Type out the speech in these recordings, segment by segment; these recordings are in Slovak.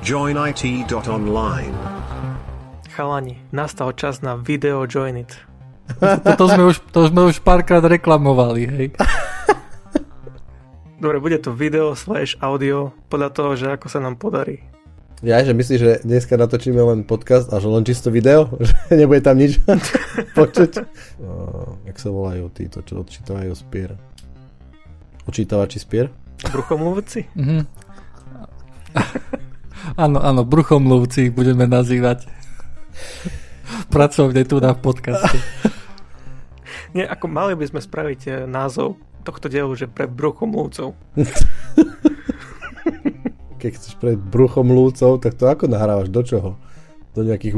joinit.online. Chalani, nastal čas na video Join It. To, to, sme už, to sme už párkrát reklamovali, hej. Dobre, bude to video slash audio podľa toho, že ako sa nám podarí. Ja, že myslíš, že dneska natočíme len podcast a že len čisto video? Že nebude tam nič počuť? Uh, jak sa volajú títo, čo odčítavajú spier? Očítavači spier? Bruchomluvci? Mhm. Áno, áno, bruchomluvci ich budeme nazývať. Pracovne tu na podcaste. Nie, ako mali by sme spraviť eh, názov tohto dielu, že pre bruchomluvcov. Keď chceš pred bruchom lúcov, tak to ako nahrávaš? Do čoho? Do nejakých...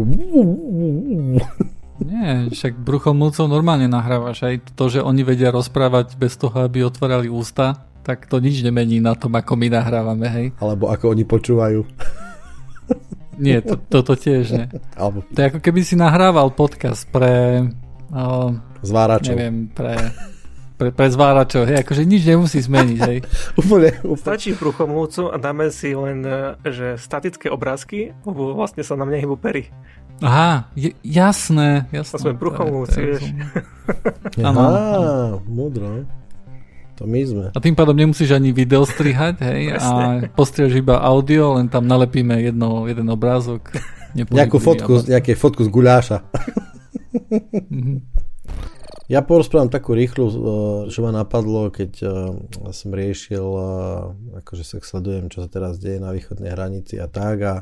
Nie, však bruchomluvcov normálne nahrávaš. Aj to, že oni vedia rozprávať bez toho, aby otvárali ústa, tak to nič nemení na tom, ako my nahrávame, hej. Alebo ako oni počúvajú. Nie, to, toto tiež nie. Alebo To je ako keby si nahrával podcast pre... O, zváračov. neviem, pre, pre, pre zváračov, hej, akože nič nemusí zmeniť, hej. Úplne, úplne. Stačí bruchomluvcu a dáme si len eh, že statické obrázky, lebo vlastne sa nám nehybu pery. Aha, je, jasné, jasné. To sme je vieš. Á, múdro. To my sme. A tým pádom nemusíš ani video strihať, hej, a postriaš iba audio, len tam nalepíme jedno, jeden obrázok. Nejakú fotku, a- nejaké fotku z guľáša. Mhm. Ja porozprávam takú rýchlu, čo ma napadlo, keď som riešil, akože sa sledujem, čo sa teraz deje na východnej hranici a tak a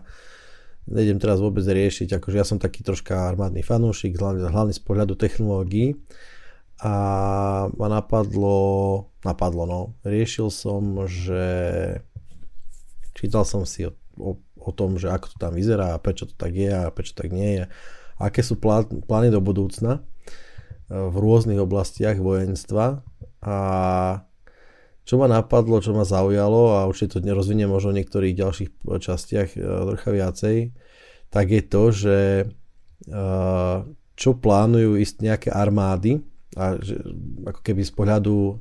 nejdem teraz vôbec riešiť, akože ja som taký troška armádny fanúšik, hlavne, hlavne z pohľadu technológií a ma napadlo, napadlo no, riešil som, že čítal som si o, o, o tom, že ako to tam vyzerá a prečo to tak je a prečo tak nie je, aké sú plá, plány do budúcna v rôznych oblastiach vojenstva. A čo ma napadlo, čo ma zaujalo a určite to nerozvinie možno v niektorých ďalších častiach e, trocha viacej, tak je to, že e, čo plánujú ísť nejaké armády a že, ako keby z pohľadu e,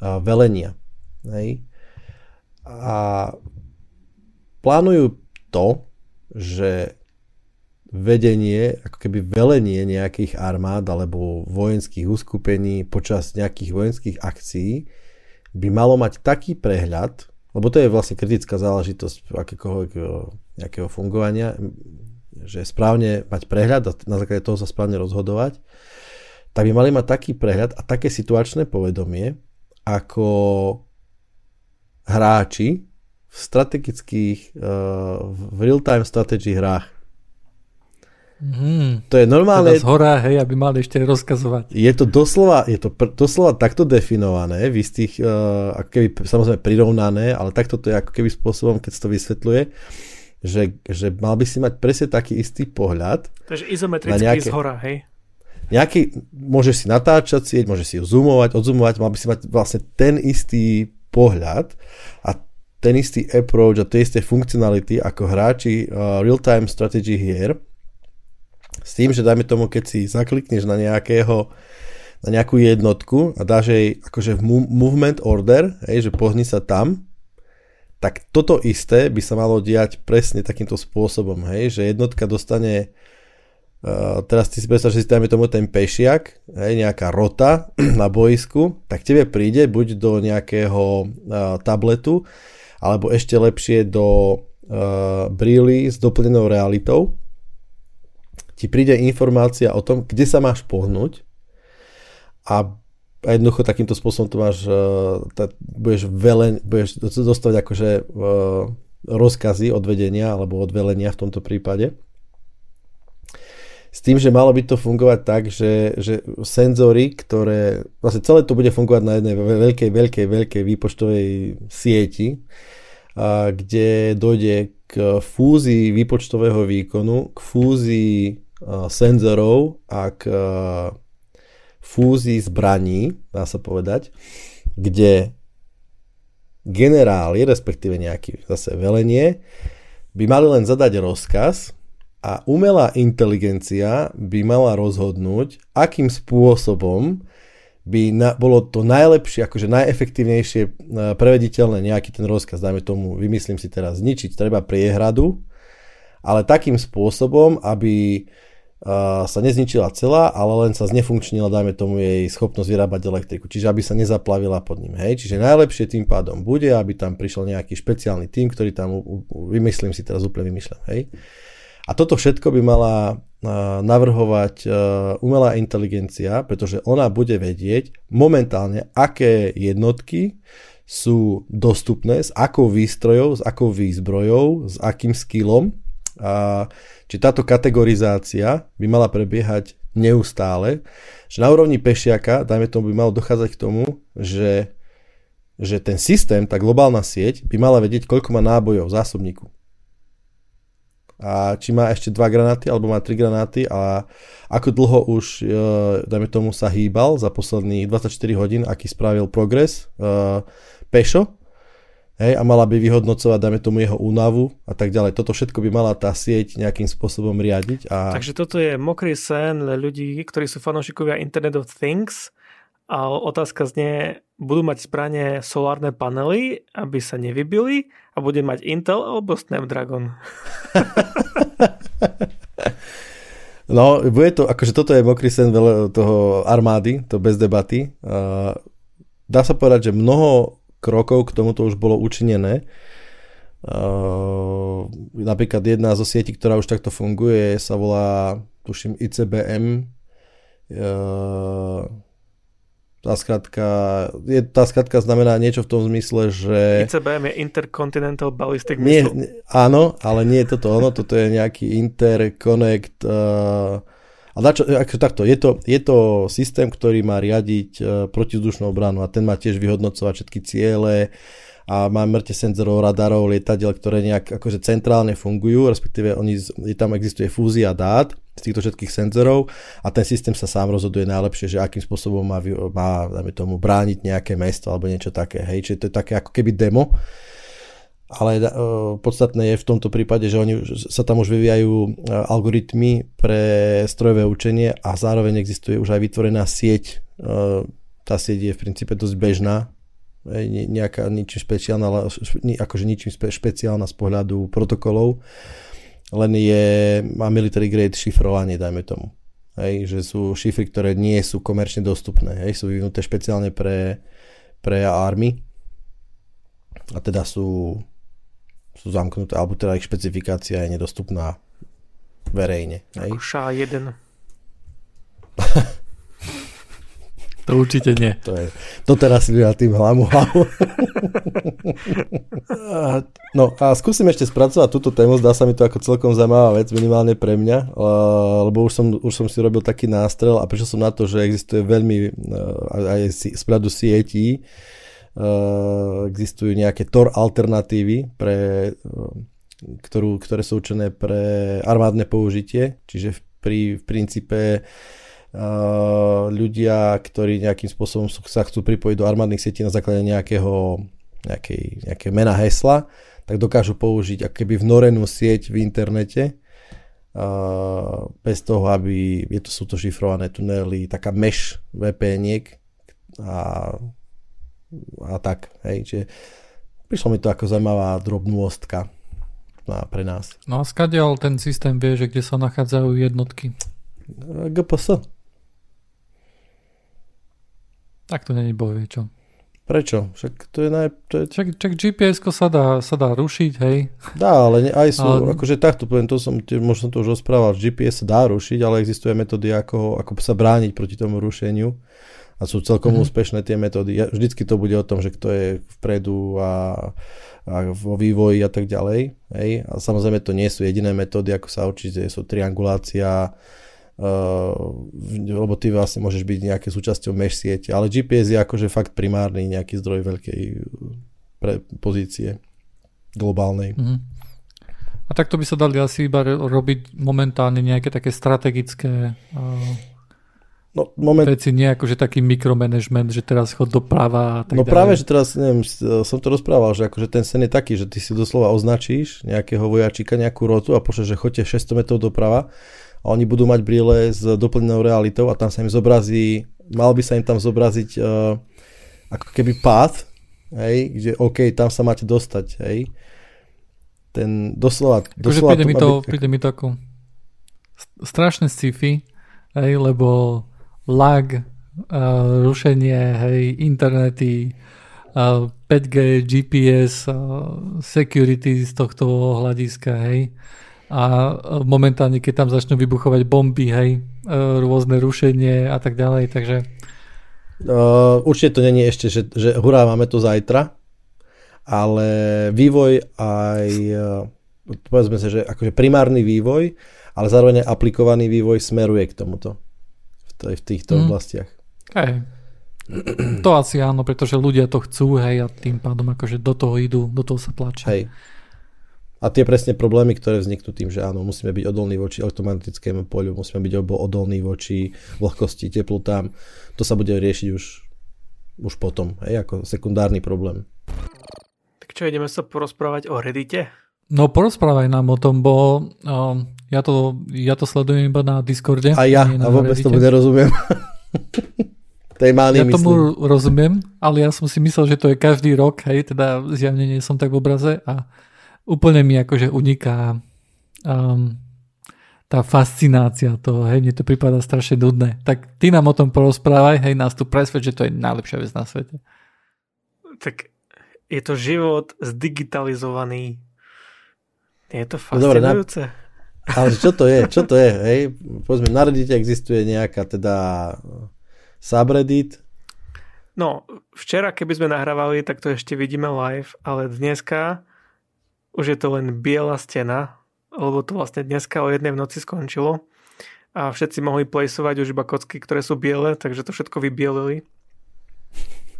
velenia. Hej? A plánujú to, že vedenie, ako keby velenie nejakých armád alebo vojenských uskupení počas nejakých vojenských akcií by malo mať taký prehľad, lebo to je vlastne kritická záležitosť akékoľvek nejakého fungovania, že správne mať prehľad a na základe toho sa správne rozhodovať, tak by mali mať taký prehľad a také situačné povedomie, ako hráči v strategických, e, v real-time strategy hrách. Mhm. To je normálne, Teda z hora, hej, aby mali ešte rozkazovať. je to doslova, je to pr- doslova takto definované, v istých, uh, ako keby samozrejme prirovnané, ale takto to je ako keby spôsobom, keď sa to vysvetľuje, že, že mal by si mať presne taký istý pohľad. Takže izometricky Na nejaké- z hora, hej? Nejaký, môžeš si natáčať sieť, môžeš si ju zoomovať, odzoomovať, mal by si mať vlastne ten istý pohľad a ten istý approach a tie isté funkcionality ako hráči uh, real-time strategy hier, s tým, že dajme tomu, keď si zaklikneš na nejakého na nejakú jednotku a dáš jej akože v movement order, hej, že pohni sa tam, tak toto isté by sa malo diať presne takýmto spôsobom, hej, že jednotka dostane Uh, teraz ty si predstav, že si dajme tomu ten pešiak, hej, nejaká rota na boisku, tak tebe príde buď do nejakého uh, tabletu, alebo ešte lepšie do uh, brýly s doplnenou realitou, ti príde informácia o tom, kde sa máš pohnúť a a jednoducho takýmto spôsobom to máš, budeš, velen, budeš dostať akože rozkazy od vedenia alebo od velenia v tomto prípade. S tým, že malo by to fungovať tak, že, že senzory, ktoré, vlastne celé to bude fungovať na jednej veľkej, veľkej, veľkej výpočtovej sieti, a kde dojde k fúzii výpočtového výkonu, k fúzii senzorov a k fúzii zbraní, dá sa povedať, kde generáli, respektíve nejaký zase velenie, by mali len zadať rozkaz a umelá inteligencia by mala rozhodnúť, akým spôsobom by na, bolo to najlepšie, akože najefektívnejšie uh, prevediteľné nejaký ten rozkaz, dajme tomu, vymyslím si teraz, zničiť treba priehradu, ale takým spôsobom, aby sa nezničila celá, ale len sa znefunkčnila, dajme tomu, jej schopnosť vyrábať elektriku, čiže aby sa nezaplavila pod ním. Hej? Čiže najlepšie tým pádom bude, aby tam prišiel nejaký špeciálny tým, ktorý tam, vymyslím si teraz úplne vymýšľam. Hej? A toto všetko by mala navrhovať umelá inteligencia, pretože ona bude vedieť momentálne, aké jednotky sú dostupné, s akou výstrojou, s akou výzbrojou, s akým skillom a či táto kategorizácia by mala prebiehať neustále, že na úrovni pešiaka, dajme tomu, by malo dochádzať k tomu, že, že ten systém, tá globálna sieť by mala vedieť, koľko má nábojov v zásobníku. A či má ešte dva granáty, alebo má tri granáty a ako dlho už, e, dajme tomu, sa hýbal za posledných 24 hodín, aký spravil progres uh, pešo, hej, a mala by vyhodnocovať, dáme tomu jeho únavu a tak ďalej. Toto všetko by mala tá sieť nejakým spôsobom riadiť. A... Takže toto je mokrý sen ľudí, ktorí sú fanúšikovia Internet of Things a otázka znie, budú mať správne solárne panely, aby sa nevybili a bude mať Intel alebo Snapdragon? No, bude to, akože toto je mokrý sen toho armády, to bez debaty. Dá sa povedať, že mnoho krokov k tomuto už bolo učinené. Napríklad jedna zo sietí, ktorá už takto funguje, sa volá, tuším, ICBM. Tá skratka, je, tá skratka znamená niečo v tom zmysle, že... ICBM je Intercontinental Ballistic Missile. Nie, áno, ale nie je toto ono, toto je nejaký Interconnect uh, a dačo, ako takto, je to, je to systém, ktorý má riadiť uh, protizdušnú obranu a ten má tiež vyhodnocovať všetky ciele a má mŕte senzorov, radarov, lietadiel, ktoré nejak akože centrálne fungujú, respektíve oni, tam existuje fúzia dát z týchto všetkých senzorov a ten systém sa sám rozhoduje najlepšie, že akým spôsobom má, má tomu, brániť nejaké mesto alebo niečo také. Hej, čiže to je také ako keby demo ale uh, podstatné je v tomto prípade, že oni sa tam už vyvíjajú uh, algoritmy pre strojové učenie a zároveň existuje už aj vytvorená sieť. Uh, tá sieť je v princípe dosť bežná, ne, nejaká ničím špeciálna, akože ničím špeciálna z pohľadu protokolov, len je, má military grade šifrovanie, dajme tomu. Hej, že sú šifry, ktoré nie sú komerčne dostupné, hej, sú vyvinuté špeciálne pre, pre army a teda sú sú zamknuté, alebo teda ich špecifikácia je nedostupná verejne. Hej? Ako ša 1. to určite nie. To, je, to teraz si na tým hlavu hlavu. no a skúsim ešte spracovať túto tému, zdá sa mi to ako celkom zaujímavá vec, minimálne pre mňa, lebo už som, už som si robil taký nástrel a prišiel som na to, že existuje veľmi aj z pohľadu sietí Eh, existujú nejaké TOR alternatívy, pre, eh, ktorú, ktoré sú určené pre armádne použitie, čiže v, pri, v princípe uh, ľudia, ktorí nejakým spôsobom sa chcú pripojiť do armádnych sietí na základe nejakého nejakej, nejaké mena hesla, tak dokážu použiť ako keby vnorenú sieť v internete uh, bez toho, aby je to, sú to šifrované tunely, taká mesh VPN a a tak. Hej, čiže prišlo mi to ako zaujímavá drobnôstka pre nás. No a skadiaľ ten systém vie, že kde sa nachádzajú jednotky? GPS. Tak to není bohvie čo. Prečo? Však to je naj... To je... Čak, čak gps sa dá, sa dá rušiť, hej? Dá, ale ne, aj sú, ale... akože takto poviem, to som, možno som to už rozprával, GPS sa dá rušiť, ale existuje metódy, ako, ako sa brániť proti tomu rušeniu a sú celkom mm-hmm. úspešné tie metódy. Vždycky to bude o tom, že kto je vpredu a, a vo vývoji a tak ďalej. Hej? A samozrejme to nie sú jediné metódy, ako sa učiť, sú triangulácia, lebo ty vlastne môžeš byť nejaké súčasťou mesh siete, ale GPS je akože fakt primárny nejaký zdroj veľkej pre pozície globálnej. Mm-hmm. A takto by sa dali asi iba robiť momentálne nejaké také strategické uh, No, moment... Veci nie ako, že taký mikromanagement, že teraz chod doprava a tak No ďalej. práve, že teraz, neviem, som to rozprával, že akože ten sen je taký, že ty si doslova označíš nejakého vojačíka, nejakú rotu a pošleš, že chodte 600 metrov doprava a oni budú mať brýle s doplnenou realitou a tam sa im zobrazí mal by sa im tam zobraziť uh, ako keby path, hej, kde OK, tam sa máte dostať, hej. Ten doslova... Akože príde, mi to, aby... príde mi to ako strašné sci-fi, hej, lebo lag, uh, rušenie, hej, internety, uh, 5G, GPS, uh, security z tohto hľadiska, hej. A momentálne, keď tam začnú vybuchovať bomby, hej, uh, rôzne rušenie a tak ďalej, takže... Uh, určite to není ešte, že, že hurá, máme to zajtra, ale vývoj aj, povedzme sa, že akože primárny vývoj, ale zároveň aplikovaný vývoj smeruje k tomuto v, v týchto mm. oblastiach. Hej. To asi áno, pretože ľudia to chcú, hej, a tým pádom akože do toho idú, do toho sa tlačia. Hej. A tie presne problémy, ktoré vzniknú tým, že áno, musíme byť odolní voči elektromagnetickému poľu, musíme byť odolní voči vlhkosti, teplotám, to sa bude riešiť už, už potom, hej, ako sekundárny problém. Tak čo, ideme sa porozprávať o Reddite? No porozprávaj nám o tom, bo um, ja, to, ja to sledujem iba na Discorde. A ja, a vôbec tomu nerozumiem. Tej mány, ja myslím. tomu rozumiem, ale ja som si myslel, že to je každý rok, hej, teda zjavne nie som tak v obraze a úplne mi akože uniká um, tá fascinácia toho, hej, mne to prípada strašne nudné. Tak ty nám o tom porozprávaj, hej, nás tu presvedč, že to je najlepšia vec na svete. Tak je to život zdigitalizovaný. Je to fascinujúce. No dobre, na... ale čo to je? Čo to je? Hej? Povedzme, na Reddite existuje nejaká teda subreddit? No, včera, keby sme nahrávali, tak to ešte vidíme live, ale dneska už je to len biela stena, lebo to vlastne dneska o jednej v noci skončilo a všetci mohli plejsovať už iba kocky, ktoré sú biele, takže to všetko vybielili.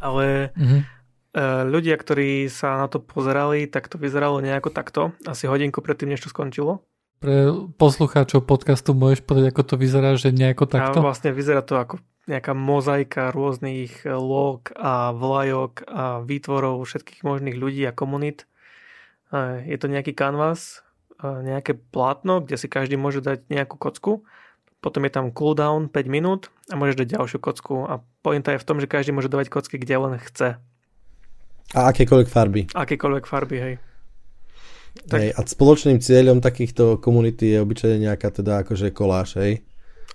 Ale mm-hmm. ľudia, ktorí sa na to pozerali, tak to vyzeralo nejako takto, asi hodinku predtým, než to skončilo. Pre poslucháčov podcastu môžeš povedať, ako to vyzerá, že nejako takto? A vlastne vyzerá to ako nejaká mozaika rôznych log a vlajok a výtvorov všetkých možných ľudí a komunít. Je to nejaký kanvas, nejaké plátno, kde si každý môže dať nejakú kocku. Potom je tam cooldown 5 minút a môžeš dať ďalšiu kocku. A pointa je v tom, že každý môže dávať kocky, kde len chce. A akékoľvek farby. Akékoľvek farby, hej. Tak... Hej, a spoločným cieľom takýchto komunity je obyčajne nejaká teda akože koláž, hej?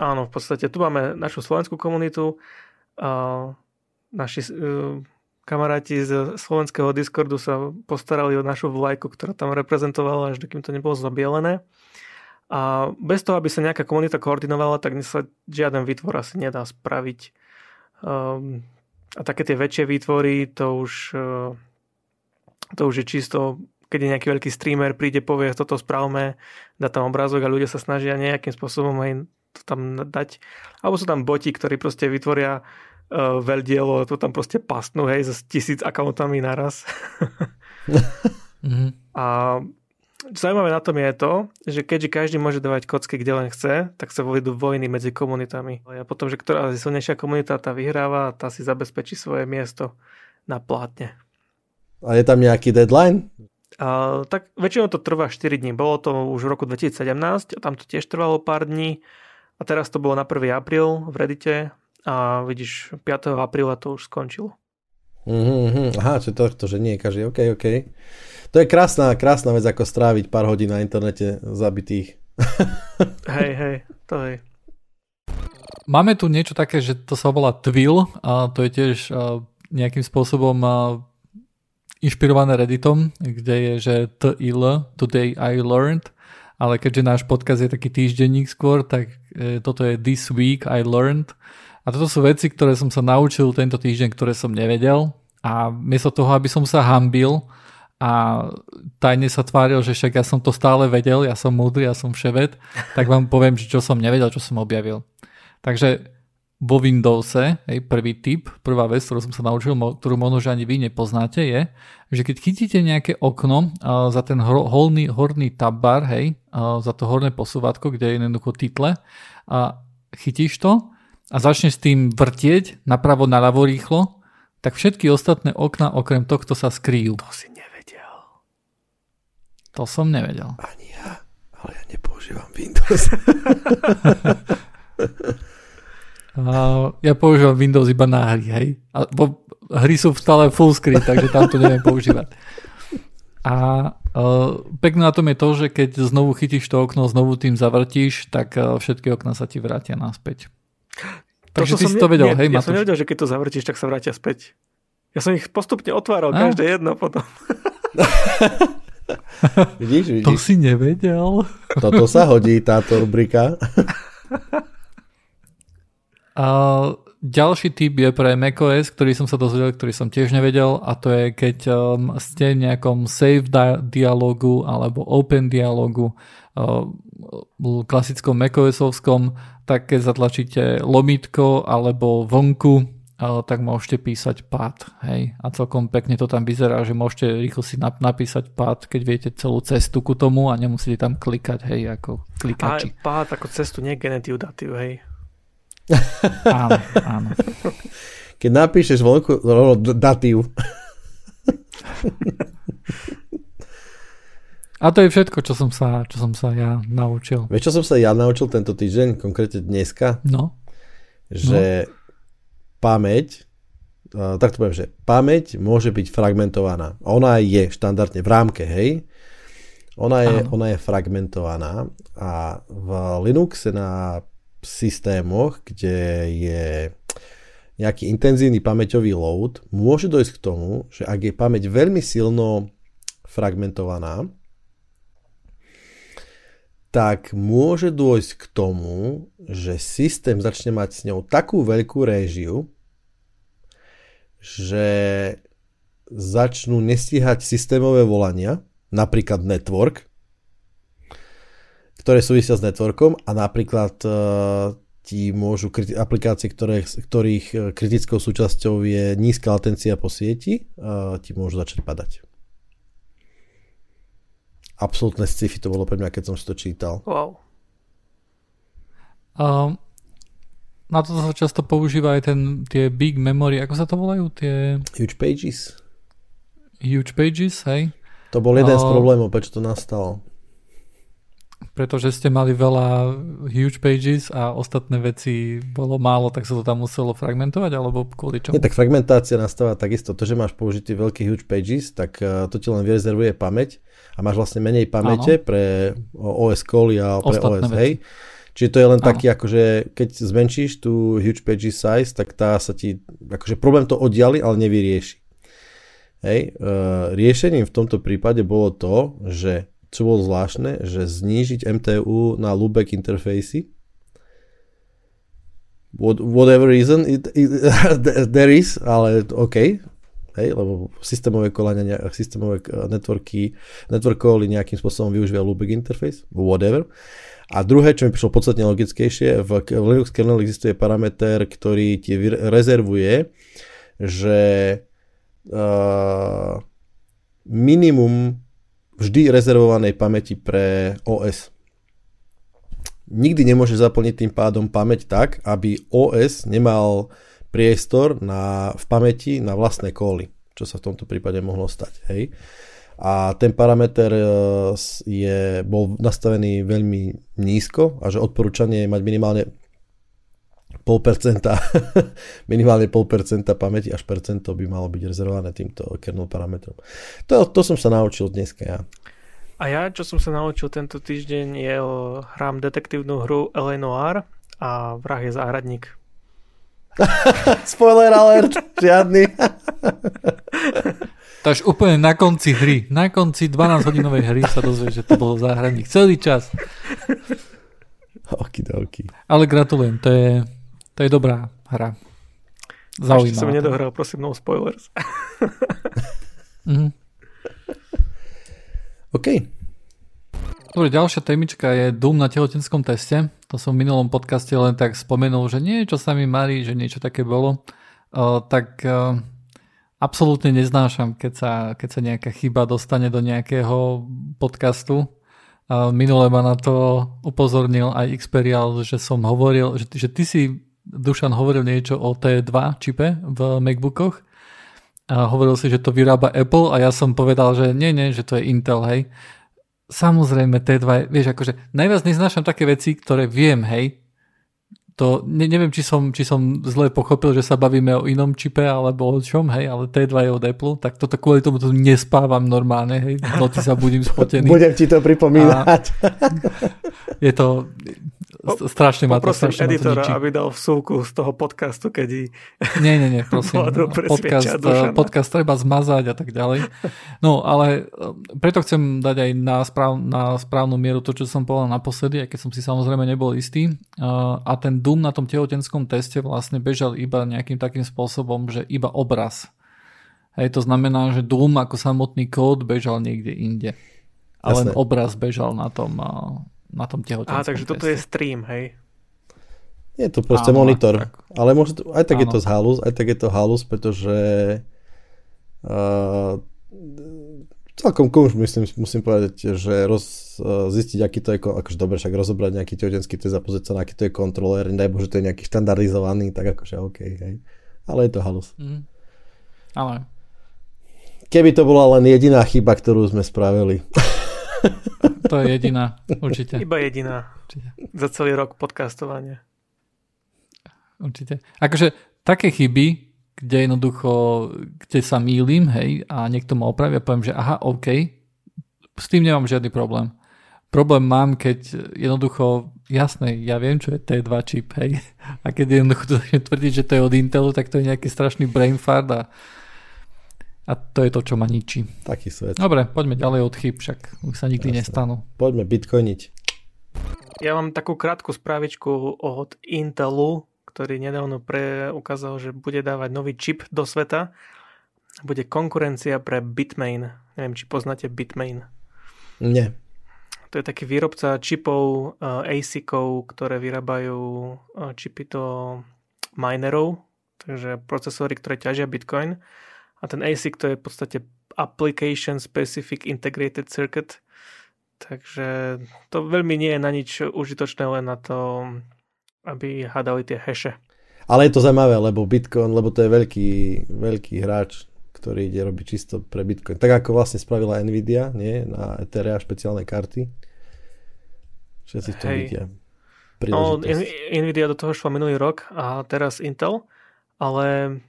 Áno, v podstate tu máme našu slovenskú komunitu, naši uh, kamaráti z slovenského Discordu sa postarali o našu vlajku, ktorá tam reprezentovala, až dokým to nebolo zabielené. A bez toho, aby sa nejaká komunita koordinovala, tak sa žiaden výtvor asi nedá spraviť. Um, a také tie väčšie výtvory, to už, uh, to už je čisto, keď je nejaký veľký streamer, príde, povie, toto spravme, dá tam obrázok a ľudia sa snažia nejakým spôsobom aj to tam dať. Alebo sú tam boti, ktorí proste vytvoria veľdielo, to tam proste pastnú, hej, s tisíc akauntami naraz. mm-hmm. A zaujímavé na tom je to, že keďže každý môže dávať kocky, kde len chce, tak sa vojdú vojny medzi komunitami. A potom, že ktorá je silnejšia komunita, tá vyhráva a tá si zabezpečí svoje miesto na plátne. A je tam nejaký deadline? A, tak väčšinou to trvá 4 dní. Bolo to už v roku 2017 a tam to tiež trvalo pár dní. A teraz to bolo na 1. apríl v Reddite a vidíš, 5. apríla to už skončilo. Mm-hmm, aha, čo to, že nie každý, OK, OK. To je krásna, krásna vec, ako stráviť pár hodín na internete zabitých. hej, hej, to je. Máme tu niečo také, že to sa volá Twill a to je tiež nejakým spôsobom inšpirované Redditom, kde je, že TIL, Today I Learned, ale keďže náš podcast je taký týždenník skôr, tak e, toto je This Week I Learned. A toto sú veci, ktoré som sa naučil tento týždeň, ktoré som nevedel. A miesto toho, aby som sa hambil a tajne sa tváril, že však ja som to stále vedel, ja som múdry, ja som vševet, tak vám poviem, čo som nevedel, čo som objavil. Takže vo Windowse, hej, prvý tip, prvá vec, ktorú som sa naučil, ktorú možno, že ani vy nepoznáte, je, že keď chytíte nejaké okno uh, za ten horný, horný tabbar, hej, uh, za to horné posúvatko, kde je jednoducho title, a chytíš to a začneš s tým vrtieť napravo, naľavo rýchlo, tak všetky ostatné okna okrem tohto sa skryjú. To si nevedel. To som nevedel. Ani ja, ale ja nepoužívam Windows. Uh, ja používam Windows iba na hry, hej. A, bo hry sú stále full screen, takže tam to neviem používať. A uh, pekné na tom je to, že keď znovu chytíš to okno, znovu tým zavrtíš, tak uh, všetky okna sa ti vrátia naspäť. Takže ty si to vedel, nie, hej, Ja Matúš? som nevedel, že keď to zavrtíš, tak sa vrátia späť. Ja som ich postupne otváral, A? každé jedno potom. Vidíš, To vidíš? si nevedel. Toto sa hodí, táto rubrika. A ďalší typ je pre macOS, ktorý som sa dozvedel, ktorý som tiež nevedel a to je keď um, ste v nejakom save dia- dialogu alebo open dialogu uh, klasickom macOSovskom, tak keď zatlačíte lomitko alebo vonku, tak môžete písať pad. Hej? A celkom pekne to tam vyzerá, že môžete rýchlo si nap- napísať pad, keď viete celú cestu ku tomu a nemusíte tam klikať, hej, ako A klikači. pád ako cestu, nie genetív, datív, hej. Áno, áno. Keď napíšeš vonku, datív. A to je všetko, čo som sa, čo som sa ja naučil. Vieš, čo som sa ja naučil tento týždeň, konkrétne dneska? No, Že pamäť, uh, tak to poviem, že pamäť môže byť fragmentovaná. Ona je štandardne v rámke, hej? Ona je, ona je fragmentovaná a v Linuxe na systémoch, kde je nejaký intenzívny pamäťový load, môže dojsť k tomu, že ak je pamäť veľmi silno fragmentovaná, tak môže dôjsť k tomu, že systém začne mať s ňou takú veľkú réžiu, že začnú nestíhať systémové volania, napríklad network, ktoré súvisia s networkom a napríklad uh, ti môžu kriti- aplikácie, ktoré, ktorých eh, kritickou súčasťou je nízka latencia po sieti, uh, ti môžu začať padať. Absolutné sci-fi to bolo pre mňa, keď som si to čítal. Wow. a na to sa často používa aj ten, tie big memory, ako sa to volajú? Tie Huge Pages. huge pages, hej? To bol jeden z A- problémov, prečo to nastalo. Pretože ste mali veľa huge pages a ostatné veci bolo málo, tak sa to tam muselo fragmentovať, alebo kvôli čomu? Nie, tak fragmentácia nastáva takisto. To, že máš použitý veľký huge pages, tak uh, to ti len vyrezervuje pamäť a máš vlastne menej pamäte Áno. pre OS call a pre Ostatné OS, veci. hej? Čiže to je len Áno. taký, akože keď zmenšíš tú huge pages size, tak tá sa ti, akože problém to oddiali, ale nevyrieši. Hej, uh, riešením v tomto prípade bolo to, že čo bolo zvláštne, že znížiť MTU na loopback interfejsy what, whatever reason it, it, there is, ale OK, hej, lebo systémové kolania, systémové k- networky, network cally nejakým spôsobom využívajú loopback interface, whatever. A druhé, čo mi prišlo podstatne logickejšie, v, v Linux kernel existuje parameter, ktorý ti rezervuje, že uh, minimum vždy rezervovanej pamäti pre OS. Nikdy nemôže zaplniť tým pádom pamäť tak, aby OS nemal priestor na, v pamäti na vlastné kóly, čo sa v tomto prípade mohlo stať. Hej. A ten parameter e, je, bol nastavený veľmi nízko a že odporúčanie je mať minimálne 0,5%, minimálne 0,5% pamäti až percento by malo byť rezervované týmto kernel parametrom. To, to som sa naučil dneska ja. A ja, čo som sa naučil tento týždeň, je o, hrám detektívnu hru L.A. Noir a vrah je záhradník. Spoiler alert, žiadny. To až úplne na konci hry, na konci 12 hodinovej hry sa dozvieš, že to bolo záhradník celý čas. Okidoki. Ale gratulujem, to je, to je dobrá hra. Ešte som Zaujímavá. nedohral, prosím, no spoilers. Mhm. OK. Dobre, ďalšia témička je Doom na tehotenskom teste. To som v minulom podcaste len tak spomenul, že niečo sa mi marí, že niečo také bolo. Uh, tak uh, absolútne neznášam, keď sa, keď sa nejaká chyba dostane do nejakého podcastu. Uh, minule ma na to upozornil aj Xperial, že som hovoril, že, že ty si, Dušan, hovoril niečo o T2 čipe v MacBookoch a hovoril si, že to vyrába Apple a ja som povedal, že nie, nie, že to je Intel, hej. Samozrejme T2, je- vieš, akože najviac neznášam také veci, ktoré viem, hej, to ne, neviem, či som, či som zle pochopil, že sa bavíme o inom čipe alebo o čom, hej, ale T2 je od Apple, tak toto kvôli tomu to nespávam normálne, hej, v noci sa budím spotený. Budem ti to pripomínať. A je to, strašne ma to strašne editora, aby dal vsúku z toho podcastu, keď Nie, nie, nie, prosím. podcast, podcast treba zmazať a tak ďalej. No, ale e, preto chcem dať aj na, správ, na správnu mieru to, čo som povedal naposledy, aj keď som si samozrejme nebol istý. E, a ten Doom na tom tehotenskom teste vlastne bežal iba nejakým takým spôsobom, že iba obraz. Hej, to znamená, že Doom ako samotný kód bežal niekde inde. A len obraz bežal na tom na tom tehotenskom Á, takže teste. toto je stream, hej? Je to proste Áno, monitor. Tak. Ale môže, aj tak Áno. je to z halus, aj tak je to halus, pretože uh, celkom cool, myslím, musím povedať, že roz, uh, zistiť, aký to je, akože dobre, však rozobrať nejaký tehotenský test a pozrieť sa na aký to je kontroler, nedaj Bože, to je nejaký štandardizovaný, tak akože OK, hej. Ale je to halus. Mm. Ale. Keby to bola len jediná chyba, ktorú sme spravili. To je jediná, určite. Iba jediná. Určite. Za celý rok podcastovania. Určite. Akože také chyby, kde jednoducho, kde sa mýlim, hej, a niekto ma opraví a poviem, že aha, OK, s tým nemám žiadny problém. Problém mám, keď jednoducho, jasné, ja viem, čo je T2 čip, hej, a keď jednoducho to tvrdiť, že to je od Intelu, tak to je nejaký strašný brain fart a a to je to, čo ma ničí. Taký svet. Dobre, poďme ďalej od chyb, však už sa nikdy Jasne. nestanú. Poďme bitcoiniť. Ja mám takú krátku správičku od Intelu, ktorý nedávno pre ukázal, že bude dávať nový čip do sveta. Bude konkurencia pre Bitmain. Neviem, či poznáte Bitmain. Nie. To je taký výrobca čipov, uh, ASICov, ktoré vyrábajú uh, čipy do minerov, takže procesory, ktoré ťažia Bitcoin a ten ASIC to je v podstate Application Specific Integrated Circuit. Takže to veľmi nie je na nič užitočné, len na to, aby hádali tie haše. Ale je to zaujímavé, lebo Bitcoin, lebo to je veľký, veľký hráč, ktorý ide robiť čisto pre Bitcoin. Tak ako vlastne spravila Nvidia, nie? Na Ethereum špeciálne karty. Všetci v tom Hej. vidia. No, Nvidia do toho šla minulý rok a teraz Intel, ale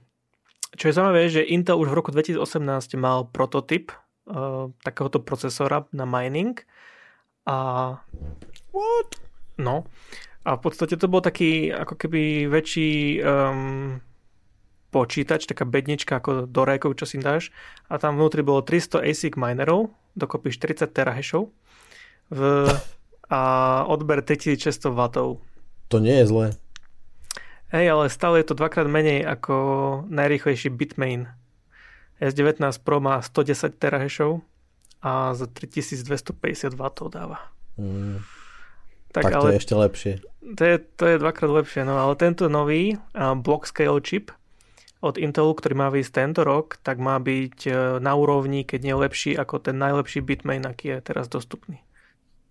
čo je zaujímavé, že Intel už v roku 2018 mal prototyp uh, takéhoto procesora na mining a What? No. A v podstate to bol taký ako keby väčší um, počítač, taká bednička ako do rajkov, čo si dáš. A tam vnútri bolo 300 ASIC minerov, dokopy 40 terahashov v, a odber 3600 W. To nie je zlé. Hej, ale stále je to dvakrát menej ako najrýchlejší Bitmain. S19 Pro má 110 terahashov a za 3250 W dáva. Mm. Tak, tak to ale, je ešte lepšie. To je, to je dvakrát lepšie, no ale tento nový uh, Blockscale chip od Intelu, ktorý má výjsť tento rok, tak má byť uh, na úrovni, keď nie lepší ako ten najlepší Bitmain, aký je teraz dostupný.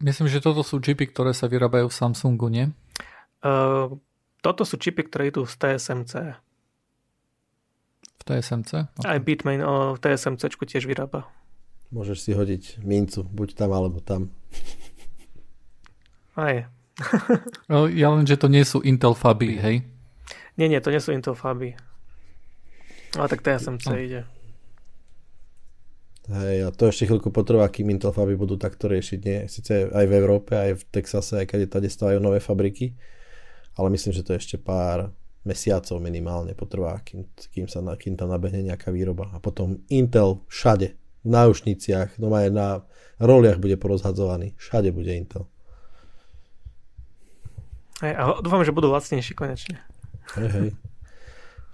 Myslím, že toto sú čipy, ktoré sa vyrábajú v Samsungu, nie? Uh, toto sú čipy, ktoré idú z TSMC. V TSMC? Okay. Aj Bitmain o, v TSMC tiež vyrába. Môžeš si hodiť mincu, buď tam alebo tam. Aj. no, ja len, že to nie sú Intel Faby, hej? Nie, nie, to nie sú Intel Faby. Ale tak TSMC no. ide. Hej, a to ešte chvíľku potrvá, kým Intel Faby budú takto riešiť. Nie? Sice aj v Európe, aj v Texase, aj keď tady stavajú nové fabriky ale myslím, že to ešte pár mesiacov minimálne potrvá, kým, kým, sa, kým tam nabehne nejaká výroba. A potom Intel všade, v náušniciach, no aj na roliach bude porozhadzovaný. Všade bude Intel. Hej, a dúfam, že budú lacnejší konečne. Hej, hej.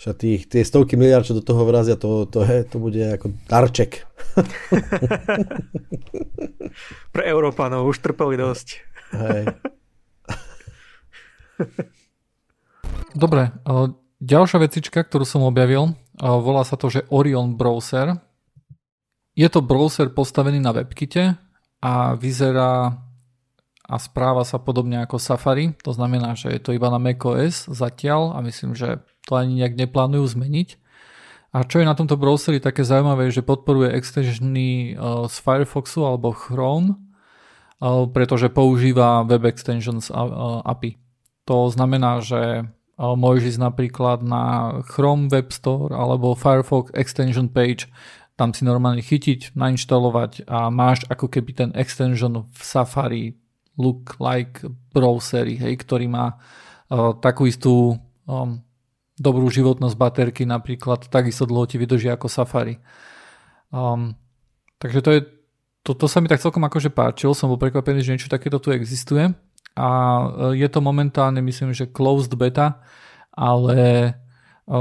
Však tých, tie stovky miliard, čo do toho vrazia, to, to, je, to bude ako darček. Pre Európanov už trpeli dosť. Hej. Dobre, ďalšia vecička, ktorú som objavil, volá sa to, že Orion Browser. Je to browser postavený na WebKite a vyzerá a správa sa podobne ako Safari, to znamená, že je to iba na macOS zatiaľ a myslím, že to ani nejak neplánujú zmeniť. A čo je na tomto browseri také zaujímavé, že podporuje extensiony z Firefoxu alebo Chrome, pretože používa Web Extensions API. To znamená, že môžeš ísť napríklad na Chrome Web Store alebo Firefox Extension Page, tam si normálne chytiť, nainštalovať a máš ako keby ten extension v Safari look like browsery, hej, ktorý má uh, takú istú um, dobrú životnosť baterky napríklad, takisto dlho ti vydrží ako Safari. Um, takže to je to, to sa mi tak celkom akože páčilo, som bol prekvapený, že niečo takéto tu existuje a e, je to momentálne myslím, že closed beta, ale e,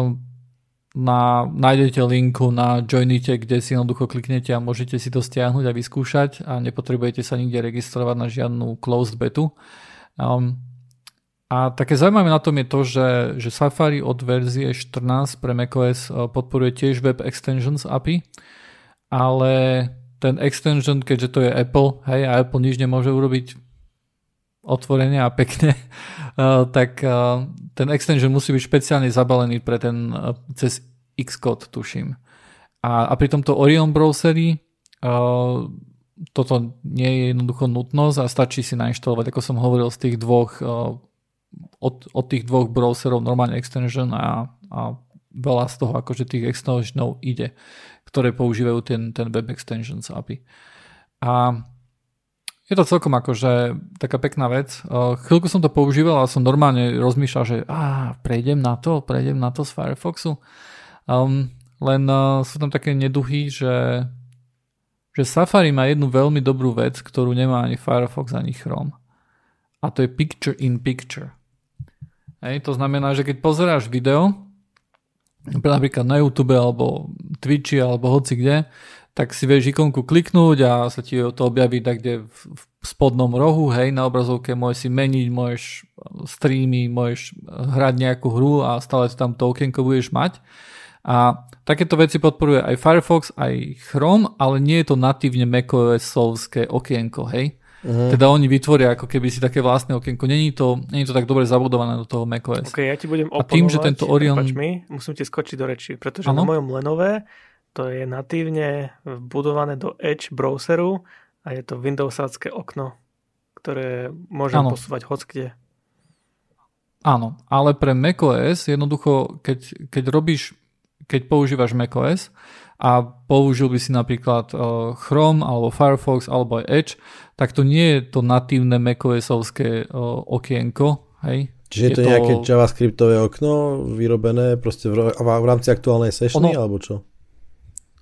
na, nájdete linku na Joinite, kde si jednoducho kliknete a môžete si to stiahnuť a vyskúšať a nepotrebujete sa nikde registrovať na žiadnu closed betu. Um, a také zaujímavé na tom je to, že, že Safari od verzie 14 pre macOS e, podporuje tiež Web Extensions API, ale ten extension, keďže to je Apple, hej, a Apple nič nemôže urobiť otvorene a pekne, uh, tak uh, ten extension musí byť špeciálne zabalený pre ten uh, cez Xcode, tuším. A, a pri tomto Orion browseri toto nie je jednoducho nutnosť a stačí si nainštalovať, ako som hovoril, z tých dvoch od, od tých dvoch browserov normálne extension a, a veľa z toho akože tých extensionov ide ktoré používajú ten, ten Web Extensions API. A je to celkom akože taká pekná vec. Chvíľku som to používal a som normálne rozmýšľal, že á, prejdem na to, prejdem na to z Firefoxu. Um, len uh, sú tam také neduhy, že, že Safari má jednu veľmi dobrú vec, ktorú nemá ani Firefox, ani Chrome. A to je picture in picture. Hej, to znamená, že keď pozeráš video, napríklad na YouTube alebo Twitchi alebo hoci kde, tak si vieš ikonku kliknúť a sa ti to objaví tak kde v, v spodnom rohu, hej, na obrazovke môžeš si meniť, môžeš streamy, môžeš hrať nejakú hru a stále tam to okienko budeš mať. A takéto veci podporuje aj Firefox, aj Chrome, ale nie je to natívne macOSovské okienko, hej. Uh-huh. Teda oni vytvoria ako keby si také vlastné okienko. Není to, není to tak dobre zabudované do toho macOS. Ok, ja ti budem oponovať. A tým, že tento Orion... mi, musím ti skočiť do reči, pretože ano? na mojom Lenove to je natívne vbudované do Edge browseru a je to Windowsácké okno, ktoré môžem ano. posúvať hockde. Áno, ale pre macOS jednoducho, keď, keď robíš, keď používaš macOS, a použil by si napríklad uh, Chrome alebo Firefox alebo aj Edge, tak to nie je to natívne macOSovské uh, okienko, hej? Čiže je to, to nejaké javascriptové okno vyrobené proste v, v rámci aktuálnej sessiony, ono, alebo čo?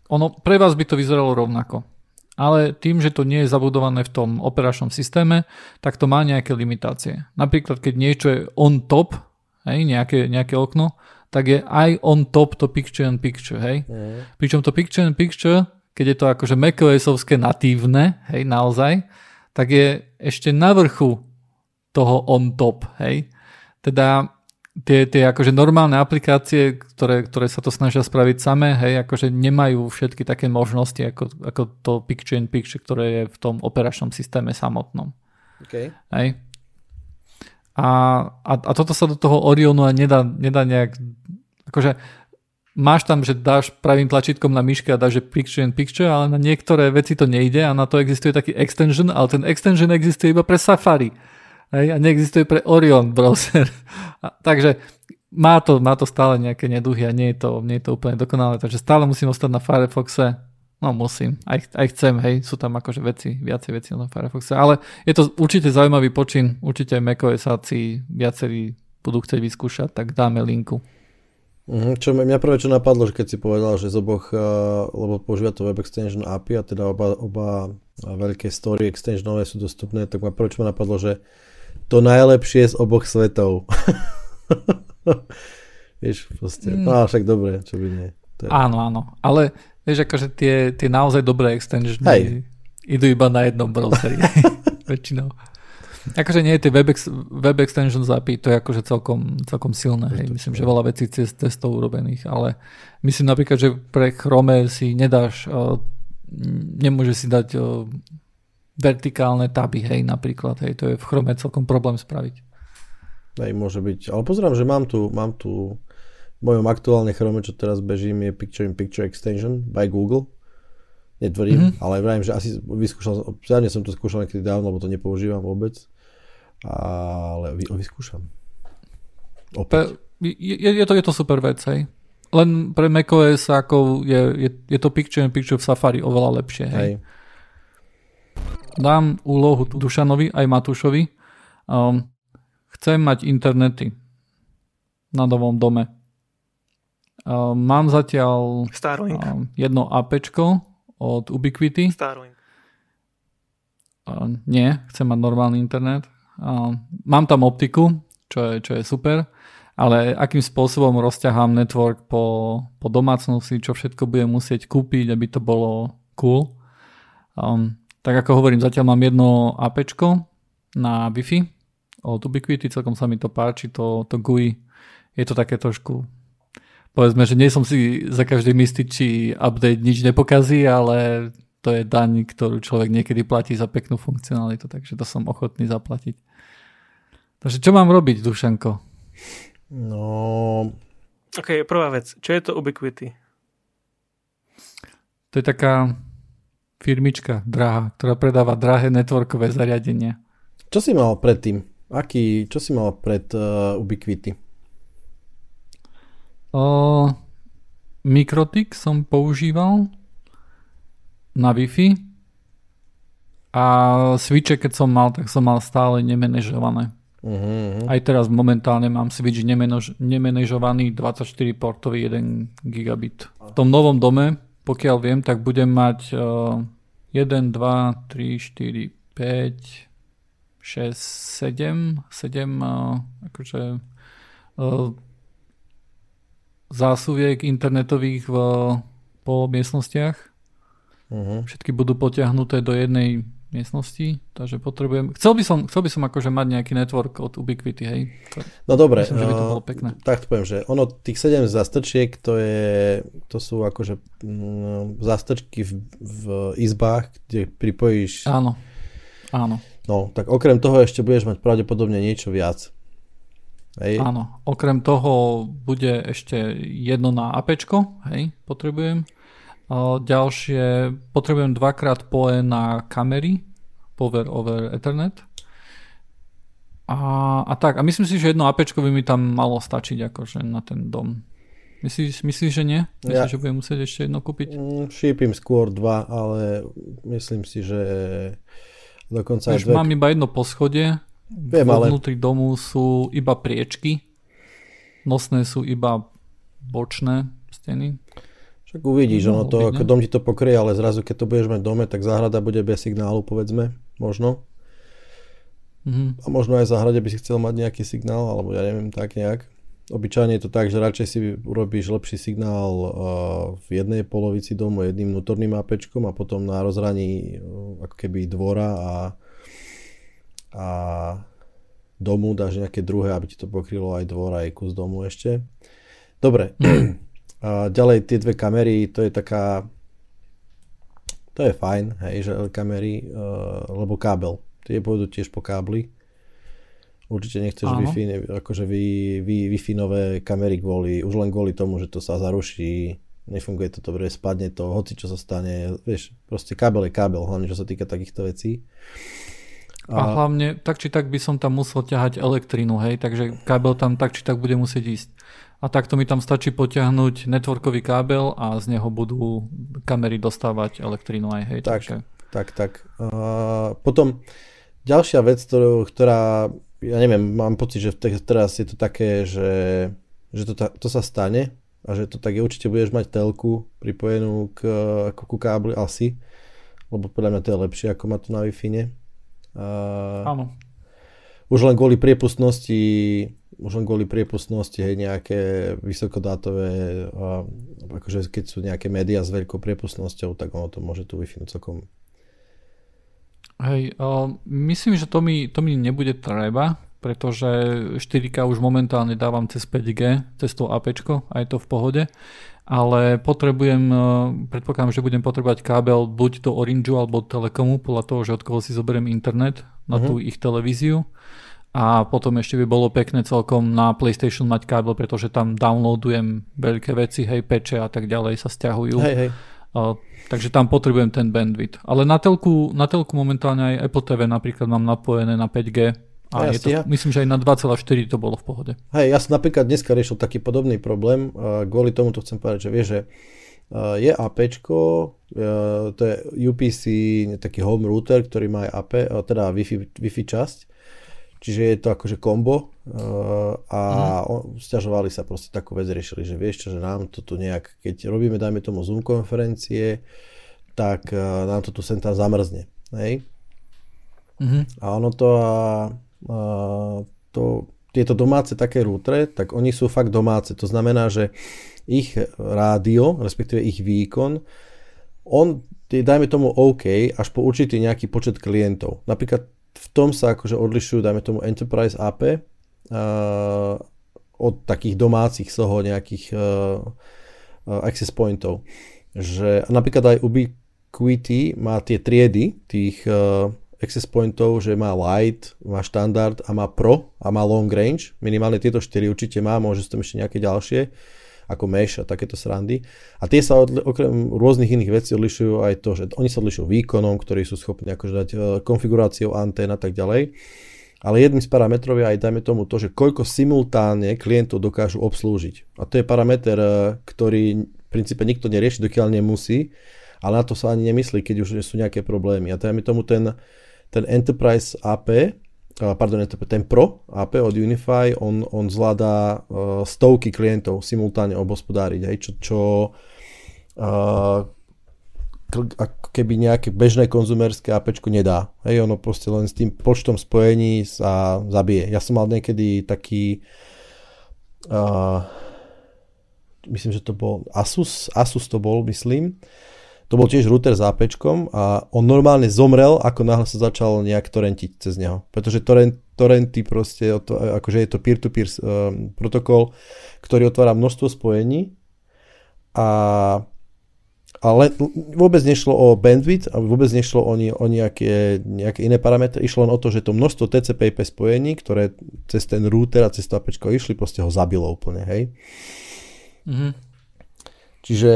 Ono, pre vás by to vyzeralo rovnako. Ale tým, že to nie je zabudované v tom operačnom systéme, tak to má nejaké limitácie. Napríklad, keď niečo je on top, hej, nejaké, nejaké okno, tak je aj on top to picture in picture, hej. Mm. Pričom to picture in picture, keď je to akože macOSovské natívne, hej, naozaj, tak je ešte na vrchu toho on top, hej. Teda tie, tie akože normálne aplikácie, ktoré, ktoré sa to snažia spraviť samé, hej, akože nemajú všetky také možnosti ako, ako to picture in picture, ktoré je v tom operačnom systéme samotnom. Okay. Hej. A, a, a toto sa do toho Orionu nedá, nedá nejak, akože máš tam, že dáš pravým tlačítkom na myške a dáš, že picture in picture, ale na niektoré veci to nejde a na to existuje taký extension, ale ten extension existuje iba pre Safari. Hej, a neexistuje pre Orion browser. A, takže má to, má to stále nejaké neduhy a nie je, to, nie je to úplne dokonalé, takže stále musím ostať na Firefoxe No musím, aj, aj chcem, hej, sú tam akože veci, viacej veci na Firefoxe, ale je to určite zaujímavý počin, určite macOSáci viacerí budú chcieť vyskúšať, tak dáme linku. Mhm, čo mňa prvé čo napadlo, že keď si povedal, že z oboch, uh, lebo používa to Web Extension API a teda oba, oba veľké story extensionové sú dostupné, tak ma prvé čo ma napadlo, že to najlepšie z oboch svetov. Vieš, proste, mm. no však dobre, čo by nie. To je... Áno, áno, ale Vieš, akože tie, tie naozaj dobré extensiony Hej. idú iba na jednom browseri. väčšinou. Akože nie, tie web, ex, web extensions API, to je akože celkom, celkom silné. Hej. Myslím, že veľa vecí cez testov urobených, ale myslím napríklad, že pre Chrome si nedáš, uh, nemôže si dať uh, vertikálne taby, hej, napríklad, hej, to je v Chrome celkom problém spraviť. Hej, môže byť, ale pozerám, že mám tu, mám tu v mojom aktuálne Chrome, čo teraz bežím, je Picture in Picture Extension by Google. Netvrdím, mm-hmm. ale vrajím, že asi vyskúšal, zjavne som to skúšal niekedy dávno, lebo to nepoužívam vôbec. Ale vyskúšam. Opäť. Je, je, to, je to super vec, hej. Len pre macOS ako je, je, je to picture in picture v Safari oveľa lepšie, hej. hej. Dám úlohu Dušanovi aj Matúšovi. Um, chcem mať internety na novom dome. Um, mám zatiaľ Starlink. Um, jedno APčko od Ubiquity. Starlink. Um, nie, chcem mať normálny internet. Um, mám tam optiku, čo je, čo je super ale akým spôsobom rozťahám network po, po domácnosti, čo všetko budem musieť kúpiť, aby to bolo cool. Um, tak ako hovorím, zatiaľ mám jedno AP na Wi-Fi od Ubiquity, celkom sa mi to páči, to, to GUI je to také trošku povedzme, že nie som si za každý istý, či update nič nepokazí, ale to je daň, ktorú človek niekedy platí za peknú funkcionalitu, takže to som ochotný zaplatiť. Takže čo mám robiť, Dušanko? No... Ok, prvá vec. Čo je to Ubiquity? To je taká firmička drahá, ktorá predáva drahé networkové zariadenia. Čo si mal predtým? Aký, čo si mal pred uh, Ubiquity? Uh, Mikrotik som používal na Wi-Fi a switche, keď som mal, tak som mal stále nemenežované. Uh-huh. Aj teraz momentálne mám Switch nemenož, nemenežovaný 24 portový 1 gigabit. V tom novom dome, pokiaľ viem, tak budem mať uh, 1, 2, 3, 4, 5, 6, 7, 7 uh, akože uh, zásuviek internetových v, po miestnostiach. Uh-huh. Všetky budú potiahnuté do jednej miestnosti, takže potrebujem... Chcel by som, chcel by som akože mať nejaký network od Ubiquity, hej. To, no dobre, myslím, že by to bolo pekné. tak to poviem, že ono, tých 7 zastrčiek, to, je, to sú akože mm, zastrčky v, v izbách, kde pripojíš... Áno, áno. No, tak okrem toho ešte budeš mať pravdepodobne niečo viac. Hej. Áno, okrem toho bude ešte jedno na APčko, hej, potrebujem. Ďalšie, potrebujem dvakrát PoE na kamery, Power over Ethernet. A, a tak, a myslím si, že jedno AP by mi tam malo stačiť akože na ten dom. Myslíš, myslíš že nie? Myslíš, ja, že budem musieť ešte jedno kúpiť? Mm, šípim skôr dva, ale myslím si, že dokonca Víš, aj dve... mám iba jedno poschodie, Viem, ale... vnútri domu sú iba priečky, nosné sú iba bočné steny. Však uvidíš, no, ono to, ako dom ti to pokrie, ale zrazu keď to budeš mať dome, tak záhrada bude bez signálu, povedzme, možno. Mm-hmm. A možno aj v záhrade by si chcel mať nejaký signál, alebo ja neviem, tak nejak. Obyčajne je to tak, že radšej si urobíš lepší signál uh, v jednej polovici domu jedným vnútorným APčkom a potom na rozhraní uh, ako keby dvora a, a domu dáš nejaké druhé, aby ti to pokrylo aj dvor, aj kus domu ešte. Dobre, A ďalej tie dve kamery, to je taká, to je fajn, hej, že kamery, uh, lebo kábel, tie pôjdu tiež po kábli. Určite nechceš Wi-Fi, akože vy, vy, Wi-Fi nové kamery kvôli, už len kvôli tomu, že to sa zaruší, nefunguje to dobre, spadne to, hoci čo sa stane, vieš, proste kábel je kábel, hlavne čo sa týka takýchto vecí. A, a hlavne, tak či tak by som tam musel ťahať elektrínu, hej, takže kábel tam tak či tak bude musieť ísť a takto mi tam stačí potiahnuť networkový kábel a z neho budú kamery dostávať elektrínu aj, hej. Tak, takže... tak, tak. Uh, potom ďalšia vec, ktorú, ktorá, ja neviem, mám pocit, že teraz je to také, že, že to, to sa stane a že to tak je, určite budeš mať telku pripojenú k, ku kábli asi, lebo podľa mňa to je lepšie, ako má to na Wi-Fi. Uh, Áno. Už len kvôli priepustnosti už len kvôli priepustnosti, hej, nejaké vysokodátové, a, akože keď sú nejaké médiá s veľkou priepustnosťou, tak ono to môže tu Wi-Fi celkom. Hej, uh, myslím, že to mi, to mi nebude treba, pretože 4K už momentálne dávam cez 5G, cez to AP a je to v pohode, ale potrebujem, uh, predpokladám, že budem potrebovať kábel buď do Orange alebo Telekomu, podľa toho, že od koho si zoberiem internet na uh-huh. tú ich televíziu a potom ešte by bolo pekné celkom na PlayStation mať kábel, pretože tam downloadujem veľké veci, hej, peče a tak ďalej sa stiahujú. Hej, hej. Uh, takže tam potrebujem ten bandwidth. Ale na telku, na telku momentálne aj Apple TV napríklad mám napojené na 5G A, je to, myslím, že aj na 2,4 to bolo v pohode. Hej, ja som napríklad dneska riešil taký podobný problém, kvôli tomu to chcem povedať, že vieš, že je AP, to je UPC, taký home router, ktorý má aj AP, teda Wi-Fi, Wi-Fi časť, čiže je to akože kombo a mm. stiažovali sa proste takú vec, riešili, že vieš čo, že nám to tu nejak, keď robíme, dajme tomu Zoom konferencie, tak nám to tu sem tam zamrzne, hej? Mm-hmm. A ono to a to, tieto domáce také rútre, tak oni sú fakt domáce. To znamená, že ich rádio, respektíve ich výkon, on je, dajme tomu OK, až po určitý nejaký počet klientov. Napríklad v tom sa akože odlišujú, dajme tomu Enterprise AP uh, od takých domácich soho nejakých uh, access pointov. Že napríklad aj Ubiquity má tie triedy tých uh, access pointov, že má light, má štandard a má pro a má long range. Minimálne tieto 4 určite má, môže tam ešte nejaké ďalšie ako mesh a takéto srandy. A tie sa od, okrem rôznych iných vecí odlišujú aj to, že oni sa odlišujú výkonom, ktorí sú schopní akože dať e, konfiguráciou antén a tak ďalej. Ale jedným z parametrov je aj, dajme tomu, to, že koľko simultánne klientov dokážu obslúžiť. A to je parameter, e, ktorý v princípe nikto nerieši, dokiaľ nemusí, ale na to sa ani nemyslí, keď už sú nejaké problémy. A dajme tomu ten, ten Enterprise AP, pardon, ten Pro AP od Unify, on, on zvláda uh, stovky klientov simultáne obospodáriť, hej, čo, čo uh, keby nejaké bežné konzumerské AP nedá. Hej, ono proste len s tým počtom spojení sa zabije. Ja som mal niekedy taký uh, myslím, že to bol Asus, Asus to bol, myslím, to bol tiež router s AP a on normálne zomrel, ako náhle sa začal nejak torrentiť cez neho. Pretože torrent, torrenty proste, akože je to peer-to-peer um, protokol, ktorý otvára množstvo spojení a ale vôbec nešlo o bandwidth a vôbec nešlo o, ni, o nejaké, nejaké iné parametre. Išlo len o to, že to množstvo TCP/IP spojení, ktoré cez ten router a cez to APčko išli, proste ho zabilo úplne, hej. Mm-hmm. Čiže...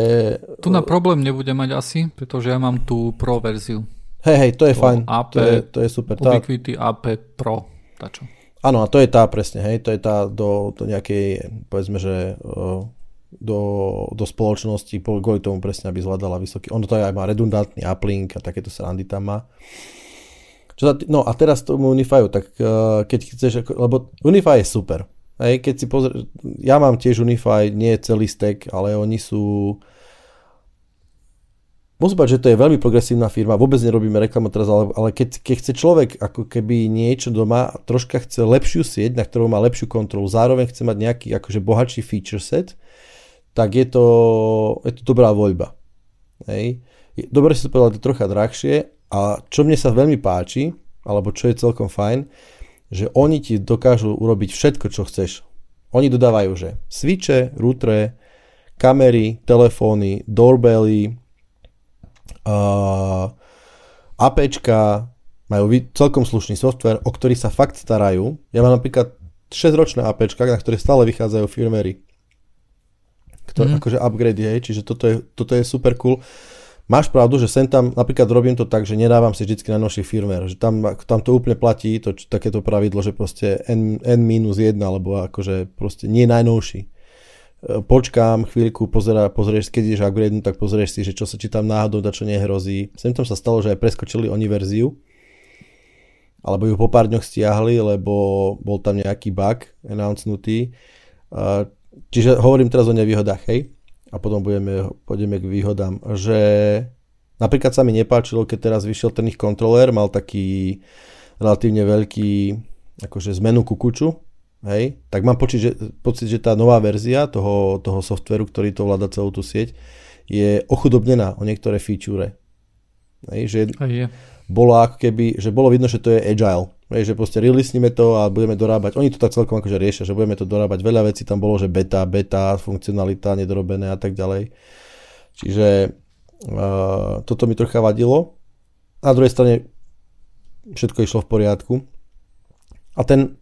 Tu na problém nebude mať asi, pretože ja mám tú Pro verziu. Hej, hej, to je to fajn. AP, to je, to je super. Ubiquity tá... AP Pro. Tačo. Áno, a to je tá presne, hej, to je tá do, do nejakej, povedzme, že do, do spoločnosti, kvôli tomu presne, aby zvládala vysoký, ono to aj má redundantný uplink a takéto srandy tam má. Čo sa, no a teraz tomu Unifyu, tak keď chceš, lebo Unify je super, Hej, keď si pozrie, ja mám tiež Unify, nie je celý stack, ale oni sú Musím povedať, že to je veľmi progresívna firma, vôbec nerobíme reklamu teraz, ale, ale keď, keď chce človek ako keby niečo doma, troška chce lepšiu sieť, na ktorú má lepšiu kontrolu, zároveň chce mať nejaký akože bohatší feature set, tak je to, je to dobrá voľba. Hej. Dobre si to povedal, to trocha drahšie a čo mne sa veľmi páči, alebo čo je celkom fajn, že oni ti dokážu urobiť všetko, čo chceš. Oni dodávajú, že switche, routere, kamery, telefóny, doorbelly, uh, APčka, majú celkom slušný software, o ktorý sa fakt starajú. Ja mám napríklad 6-ročné APčka, na ktoré stále vychádzajú firmery. Ktoré, mm. akože upgrade, hej, čiže toto je, toto je super cool. Máš pravdu, že sem tam, napríklad robím to tak, že nedávam si vždy najnovší firmware, že tam, tam to úplne platí, to, takéto pravidlo, že proste n, n-1, alebo akože proste nie najnovší. E, počkám chvíľku, pozera, pozrieš, keď ideš upgrade, tak pozrieš si, že čo sa ti tam náhodou da čo nehrozí. Sem tam sa stalo, že aj preskočili oni verziu, alebo ju po pár dňoch stiahli, lebo bol tam nejaký bug announcenutý. E, čiže hovorím teraz o nevýhodách, hej a potom budeme, pôjdeme k výhodám, že napríklad sa mi nepáčilo, keď teraz vyšiel ten ich kontroler, mal taký relatívne veľký akože zmenu kukuču, hej, tak mám pocit, že, pocit, že tá nová verzia toho, toho softveru, ktorý to vláda celú tú sieť, je ochudobnená o niektoré feature. Hej, že je. Bolo ako keby, že bolo vidno, že to je agile, Vieš, že proste releasnime to a budeme dorábať. Oni to tak celkom akože riešia, že budeme to dorábať. Veľa vecí tam bolo, že beta, beta, funkcionalita nedorobené a tak ďalej. Čiže uh, toto mi trocha vadilo. Na druhej strane všetko išlo v poriadku. A ten,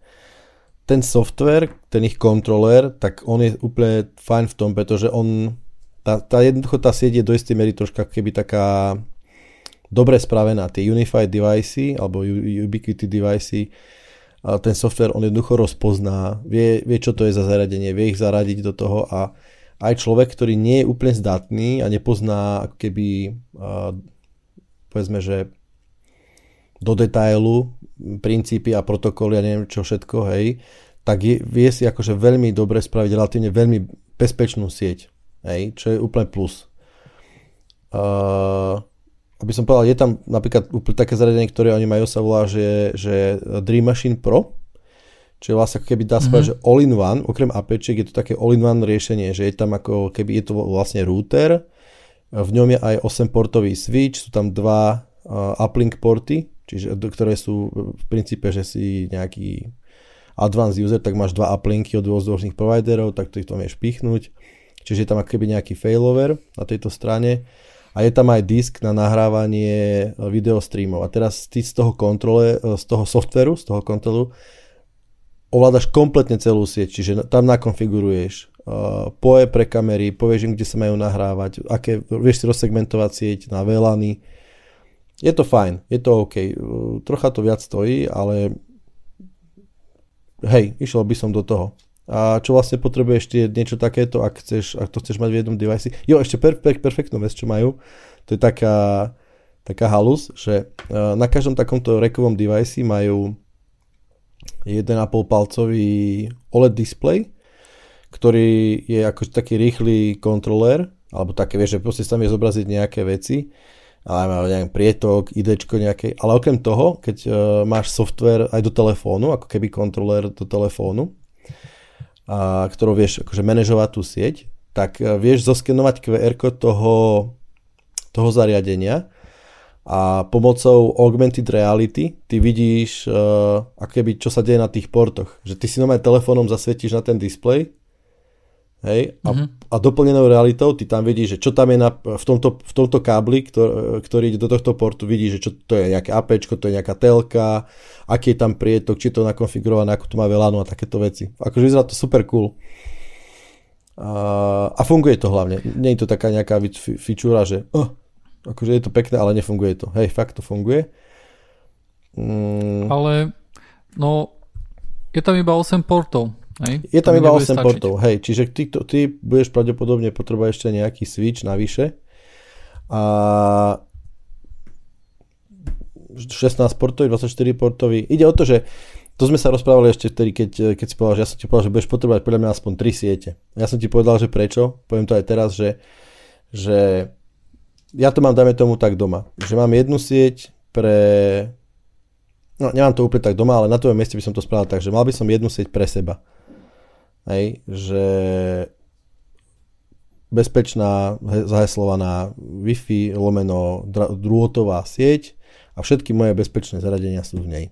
ten software, ten ich kontroler, tak on je úplne fajn v tom, pretože on, tá, tá jednoducho tá sieť je do istej miery troška keby taká dobre spravená. Tie Unified device alebo Ubiquity device ten software on jednoducho rozpozná, vie, vie, čo to je za zariadenie, vie ich zaradiť do toho a aj človek, ktorý nie je úplne zdatný a nepozná keby povedzme, že do detailu princípy a protokoly a neviem čo všetko, hej, tak je, vie si akože veľmi dobre spraviť relatívne veľmi bezpečnú sieť, hej, čo je úplne plus. Uh, aby som povedal, je tam napríklad úplne také zariadenie, ktoré oni majú, sa volá, že, že Dream Machine Pro, čo je vlastne ako keby dá sa mm-hmm. že all-in-one, okrem APčiek je to také all-in-one riešenie, že je tam ako keby je to vlastne router, v ňom je aj 8 portový switch, sú tam dva uh, uplink porty, čiže, ktoré sú v princípe, že si nejaký advanced user, tak máš dva uplinky od rôznych providerov, tak to ich tam vieš pichnúť. Čiže je tam ako keby nejaký failover na tejto strane a je tam aj disk na nahrávanie videostreamov. A teraz ty z toho kontrole, z toho softveru, z toho kontrolu ovládaš kompletne celú sieť, čiže tam nakonfiguruješ uh, poje pre kamery, povieš im, kde sa majú nahrávať, aké, vieš si rozsegmentovať sieť na VLANy. Je to fajn, je to OK. Trocha to viac stojí, ale hej, išiel by som do toho. A čo vlastne potrebuješ tie niečo takéto, ak, chceš, ak to chceš mať v jednom device. Jo, ešte per, per, perfektnú vec, čo majú, to je taká, taká halus, že uh, na každom takomto rekovom device majú 1,5 palcový OLED display, ktorý je ako taký rýchly kontroler, alebo také, vieš, že proste sa mi zobraziť nejaké veci, ale má nejaký prietok, idečko nejaké, ale okrem toho, keď uh, máš software aj do telefónu, ako keby kontroler do telefónu, a, ktorou vieš akože manažovať tú sieť, tak uh, vieš zoskenovať QR toho, toho zariadenia a pomocou augmented reality ty vidíš uh, ako keby, čo sa deje na tých portoch. Že ty si normálne telefónom zasvietíš na ten displej hej, a, mm-hmm. a doplnenou realitou ty tam vidíš, že čo tam je na, v, tomto, v tomto kábli, ktor, ktorý ide do tohto portu, vidíš, že čo to je nejaké AP, to je nejaká telka, aký je tam prietok, či to je nakonfigurované, ako to má veľa a takéto veci. Akože vyzerá to super cool. A, a funguje to hlavne. Nie je to taká nejaká fičúra, že oh, Akože je to pekné, ale nefunguje to. Hej, fakt to funguje. Mm. Ale, no, je tam iba 8 portov. Hej? Je tam iba 8 stačiť. portov, hej. Čiže ty, to, ty budeš pravdepodobne potrebovať ešte nejaký switch navyše. A 16 portový, 24 portový. Ide o to, že to sme sa rozprávali ešte vtedy, keď, keď si povedal, že ja som ti povedal, že budeš potrebovať podľa mňa aspoň 3 siete. Ja som ti povedal, že prečo. Poviem to aj teraz, že, že ja to mám, dajme tomu tak doma, že mám jednu sieť pre, no nemám to úplne tak doma, ale na tvojom mieste by som to spravil tak, že mal by som jednu sieť pre seba. Hej, že bezpečná, zaheslovaná Wi-Fi, lomeno drôtová sieť a všetky moje bezpečné zaradenia sú v nej.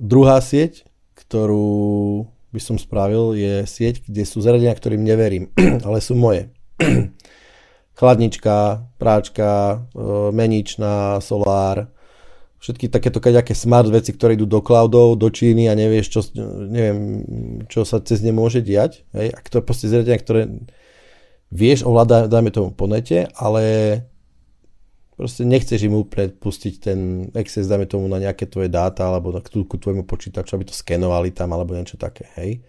Druhá sieť, ktorú by som spravil, je sieť, kde sú zaradenia, ktorým neverím, ale sú moje chladnička, práčka, e, meničná, solár, všetky takéto kaďaké smart veci, ktoré idú do cloudov, do Číny a nevieš, čo, neviem, čo sa cez ne môže diať. Hej? A to je proste zriadenia, ktoré vieš ovládať, dajme tomu po nete, ale proste nechceš im úplne pustiť ten access, dajme tomu na nejaké tvoje dáta alebo na ku tvojmu počítaču, aby to skenovali tam alebo niečo také. Hej?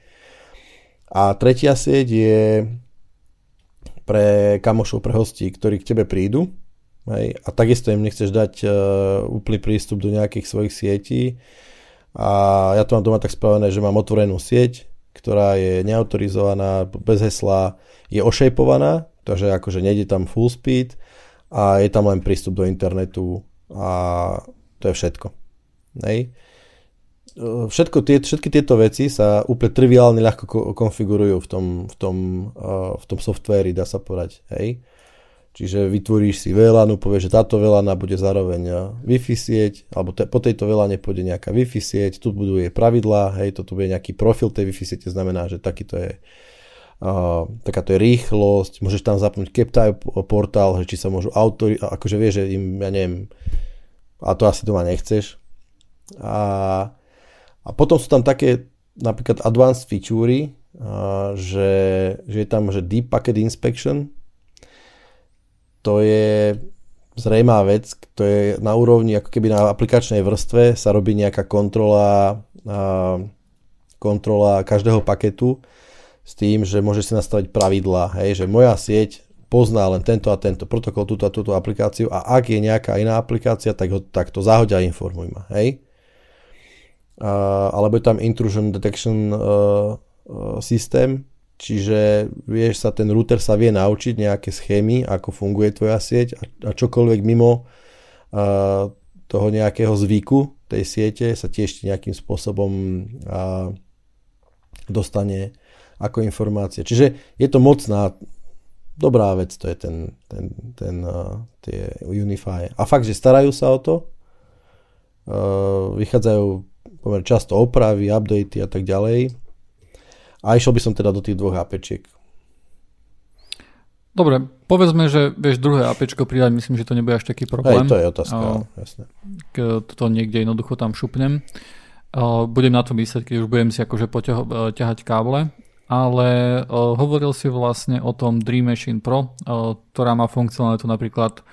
A tretia sieť je pre kamošov, pre hostí, ktorí k tebe prídu. Hej, a takisto im nechceš dať uh, úplný prístup do nejakých svojich sietí. A ja to mám doma tak spravené, že mám otvorenú sieť, ktorá je neautorizovaná, bez hesla, je ošejpovaná, takže akože nejde tam full speed a je tam len prístup do internetu a to je všetko. Hej všetko tie, všetky tieto veci sa úplne triviálne ľahko konfigurujú v tom, v tom, uh, v tom softvéri, dá sa povedať. Hej? Čiže vytvoríš si VLANu, povieš, že táto VLANa bude zároveň Wi-Fi sieť, alebo te, po tejto VLANe pôjde nejaká Wi-Fi sieť, tu budú jej pravidlá, hej, toto bude nejaký profil tej Wi-Fi siete, znamená, že takýto je uh, takáto je rýchlosť, môžeš tam zapnúť CapType portál, že či sa môžu autori, akože vieš, že im, ja neviem, a to asi doma nechceš. A a potom sú tam také napríklad advanced featurey, že, že je tam že Deep Packet Inspection. To je zrejmá vec, to je na úrovni, ako keby na aplikačnej vrstve sa robí nejaká kontrola, kontrola každého paketu s tým, že môže si nastaviť pravidlá, hej, že moja sieť pozná len tento a tento protokol, túto a túto aplikáciu a ak je nejaká iná aplikácia, tak, ho, tak to zahoď a informuj ma, hej. Uh, alebo je tam intrusion detection uh, uh, systém, čiže vieš sa, ten router sa vie naučiť nejaké schémy, ako funguje tvoja sieť a, a čokoľvek mimo uh, toho nejakého zvyku tej siete sa tiež nejakým spôsobom uh, dostane ako informácie. Čiže je to mocná dobrá vec to je ten, ten, ten uh, tie Unify. A fakt, že starajú sa o to, uh, vychádzajú pomerne často opravy, updaty a tak ďalej. A išiel by som teda do tých dvoch APčiek. Dobre, povedzme, že vieš druhé APčko pridať, myslím, že to nebude až taký problém. Hej, to je otázka, uh, jasne. To niekde jednoducho tam šupnem. Uh, budem na to myslieť, keď už budem si akože poťahať káble ale uh, hovoril si vlastne o tom Dream Machine Pro, uh, ktorá má funkcionalitu napríklad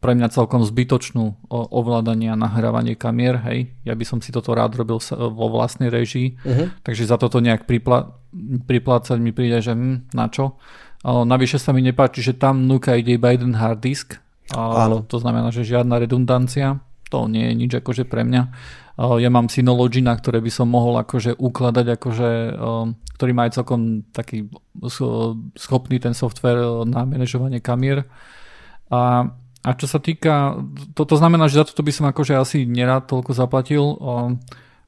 pre mňa celkom zbytočnú ovládanie a nahrávanie kamier, hej. Ja by som si toto rád robil vo vlastnej režii, uh-huh. takže za toto nejak pripla- priplácať mi príde, že hm, na čo. Navyše sa mi nepáči, že tam nuka ide iba jeden hard disk, uh, to znamená, že žiadna redundancia, to nie je nič akože pre mňa. Ja mám Synology, na ktoré by som mohol akože ukladať akože uh, ktorý má aj celkom taký schopný ten software na manažovanie kamier. A, a čo sa týka, to, to znamená, že za toto by som akože asi nerád toľko zaplatil,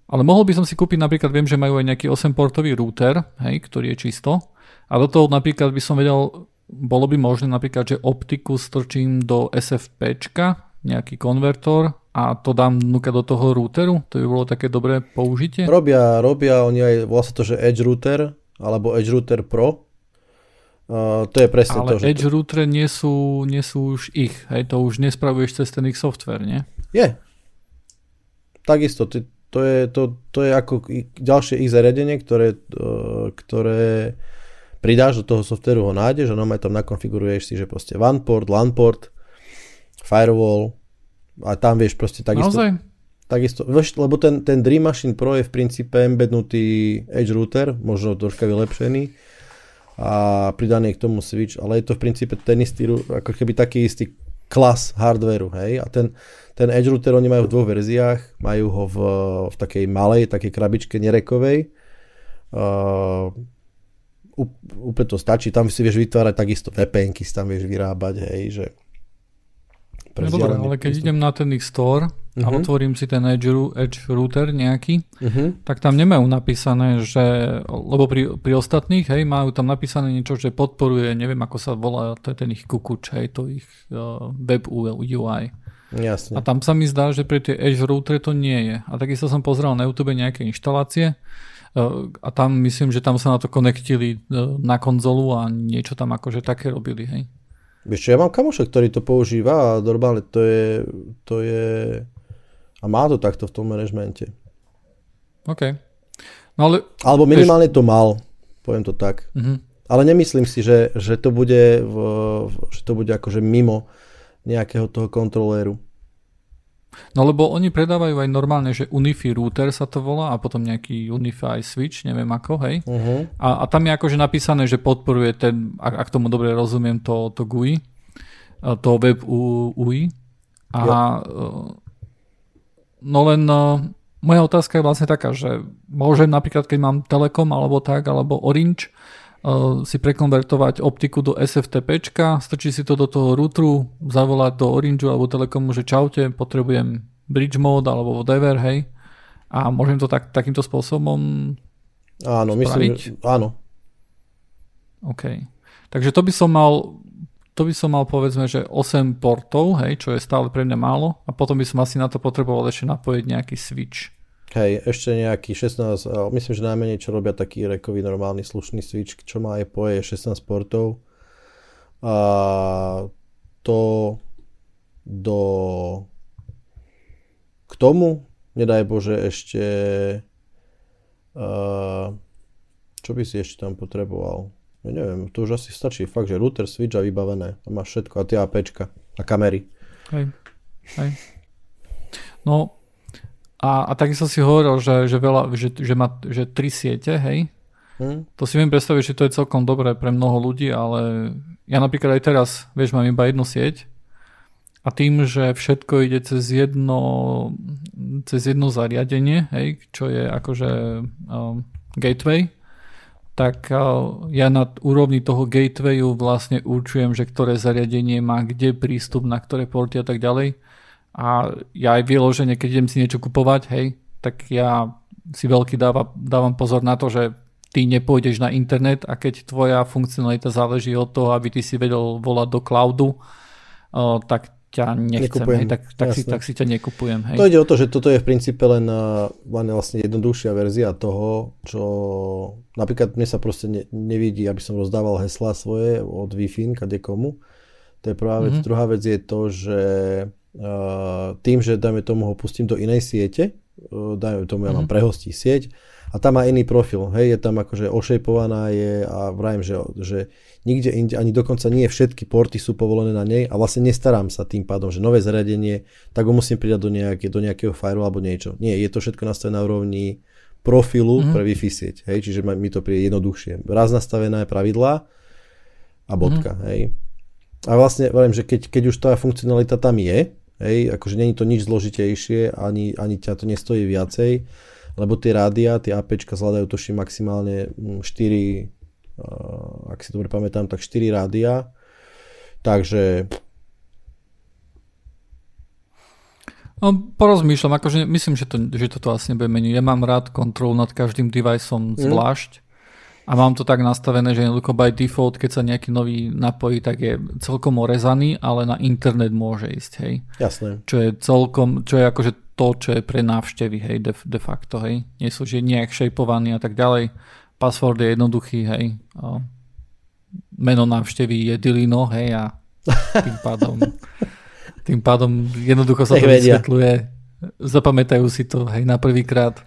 ale mohol by som si kúpiť napríklad, viem, že majú aj nejaký 8-portový router, hej, ktorý je čisto. A do toho napríklad by som vedel, bolo by možné napríklad, že optiku strčím do SFPčka, nejaký konvertor a to dám nuka do toho routeru? To by bolo také dobré použitie? Robia, robia, oni aj, volá sa to, že Edge router, alebo Edge router Pro. Uh, to je presne Ale to, že Edge to... router nie sú, nie sú už ich, hej, to už nespravuješ cez ten ich software, nie? Je. Takisto, ty, to je, to, to je ako ďalšie ich zariadenie, ktoré, uh, ktoré pridáš do toho softwareu, ho nájdeš a normálne tam nakonfiguruješ si, že proste one port, LAN port, firewall, a tam vieš proste takisto... Naozaj? Takisto, lebo ten, ten Dream Machine Pro je v princípe embednutý Edge router, možno troška vylepšený a pridaný k tomu switch, ale je to v princípe ten istý, ako keby taký istý klas hardwareu, hej, a ten, ten Edge router oni majú v dvoch verziách, majú ho v, v takej malej, takej krabičke nerekovej, uh, úplne to stačí, tam si vieš vytvárať takisto si tam vieš vyrábať, hej, že pre no dobre, ale keď idem na ten ich store uh-huh. a mhm. otvorím si ten edge, edge router nejaký, uh-huh. tak tam nemajú napísané, že, lebo pri, pri ostatných, hej, majú tam napísané niečo, že podporuje, neviem ako sa volá, to je ten ich kukuč, hej, to ich uh, web UI. Jasne. A tam sa mi zdá, že pri tie edge router to nie je. A takisto som pozrel na YouTube nejaké inštalácie uh, a tam myslím, že tam sa na to konektili uh, na konzolu a niečo tam akože také robili, hej. Vieš čo, ja mám kamoša, ktorý to používa a normálne to je, to je a má to takto v tom manažmente. OK. No ale, Alebo minimálne vieš... to mal, poviem to tak. Uh-huh. Ale nemyslím si, že, že, to bude v, že to bude akože mimo nejakého toho kontroléru. No lebo oni predávajú aj normálne, že Unify router sa to volá a potom nejaký Unify switch, neviem ako, hej. Uh-huh. A, a tam je akože napísané, že podporuje ten, ak, ak tomu dobre rozumiem, to, to GUI, to web UI. A jo. E, no len e, moja otázka je vlastne taká, že môžem napríklad, keď mám Telekom alebo tak, alebo Orange, uh, si prekonvertovať optiku do SFTP, strčí si to do toho routeru, zavolať do Orange alebo Telekomu, že čaute, potrebujem bridge mode alebo whatever, hej. A môžem to tak, takýmto spôsobom Áno, spraviť? myslím, že áno. OK. Takže to by som mal to by som mal povedzme, že 8 portov, hej, čo je stále pre mňa málo a potom by som asi na to potreboval ešte napojiť nejaký switch. Hej, ešte nejaký 16, myslím, že najmenej čo robia taký rekový normálny slušný switch, čo má aj poje 16 portov. A to do k tomu, nedaj Bože, ešte uh, čo by si ešte tam potreboval? Ja neviem, to už asi stačí fakt, že router, switch a vybavené. A máš všetko a tie APčka a kamery. Hej. Hej. No a, a takisto si hovoril, že, že, veľa, že, že má že tri siete, hej? Hmm. To si viem predstaviť, že to je celkom dobré pre mnoho ľudí, ale ja napríklad aj teraz, vieš, mám iba jednu sieť a tým, že všetko ide cez jedno, cez jedno zariadenie, hej, čo je akože um, gateway, tak uh, ja na úrovni toho gatewayu vlastne určujem, že ktoré zariadenie má kde prístup, na ktoré porty a tak ďalej. A ja aj vyloženie, keď idem si niečo kupovať, hej, tak ja si veľký dáva, dávam pozor na to, že ty nepôjdeš na internet a keď tvoja funkcionalita záleží od toho, aby ty si vedel volať do cloudu, uh, tak ťa nechcem, hej, tak, tak, si, tak si ťa nekupujem. Hej. To ide o to, že toto je v princípe len, len vlastne jednoduchšia verzia toho, čo napríklad mne sa proste ne, nevidí, aby som rozdával heslá svoje od Wi-Fi kade komu. To je prvá vec. Mm-hmm. Druhá vec je to, že tým, že dajme tomu ho pustím do inej siete, uh, dajme tomu ja mám mhm. prehostí sieť, a tam má iný profil, hej, je tam akože ošejpovaná je a vrajím, že, že nikde inde, ani dokonca nie všetky porty sú povolené na nej a vlastne nestarám sa tým pádom, že nové zariadenie, tak ho musím pridať do, nejaké, do nejakého fireu alebo niečo. Nie, je to všetko nastavené na úrovni profilu mm-hmm. pre Wi-Fi sieť, hej, čiže mi to príde jednoduchšie. Raz nastavené pravidlá a bodka, mm-hmm. hej. A vlastne, vrajím, že keď, keď už tá funkcionalita tam je, hej, akože není to nič zložitejšie, ani, ani ťa to nestojí viacej, lebo tie rádia, tie APčka zvládajú tuším maximálne 4, mm, ak si dobre pamätám, tak 4 rádia. Takže No, porozmýšľam, akože myslím, že, to, že toto asi nebude meniť. Ja mám rád kontrolu nad každým deviceom mm. A mám to tak nastavené, že jednoducho by default, keď sa nejaký nový napojí, tak je celkom orezaný, ale na internet môže ísť, hej. Jasné. Čo je celkom, čo je akože to, čo je pre návštevy, hej, de, de facto, hej. Nie sú, že nejak shapeovaný a tak ďalej. Password je jednoduchý, hej. O, meno návštevy je Dilino, hej, a tým pádom, tým pádom jednoducho sa to vysvetľuje. Zapamätajú si to, hej, na prvýkrát.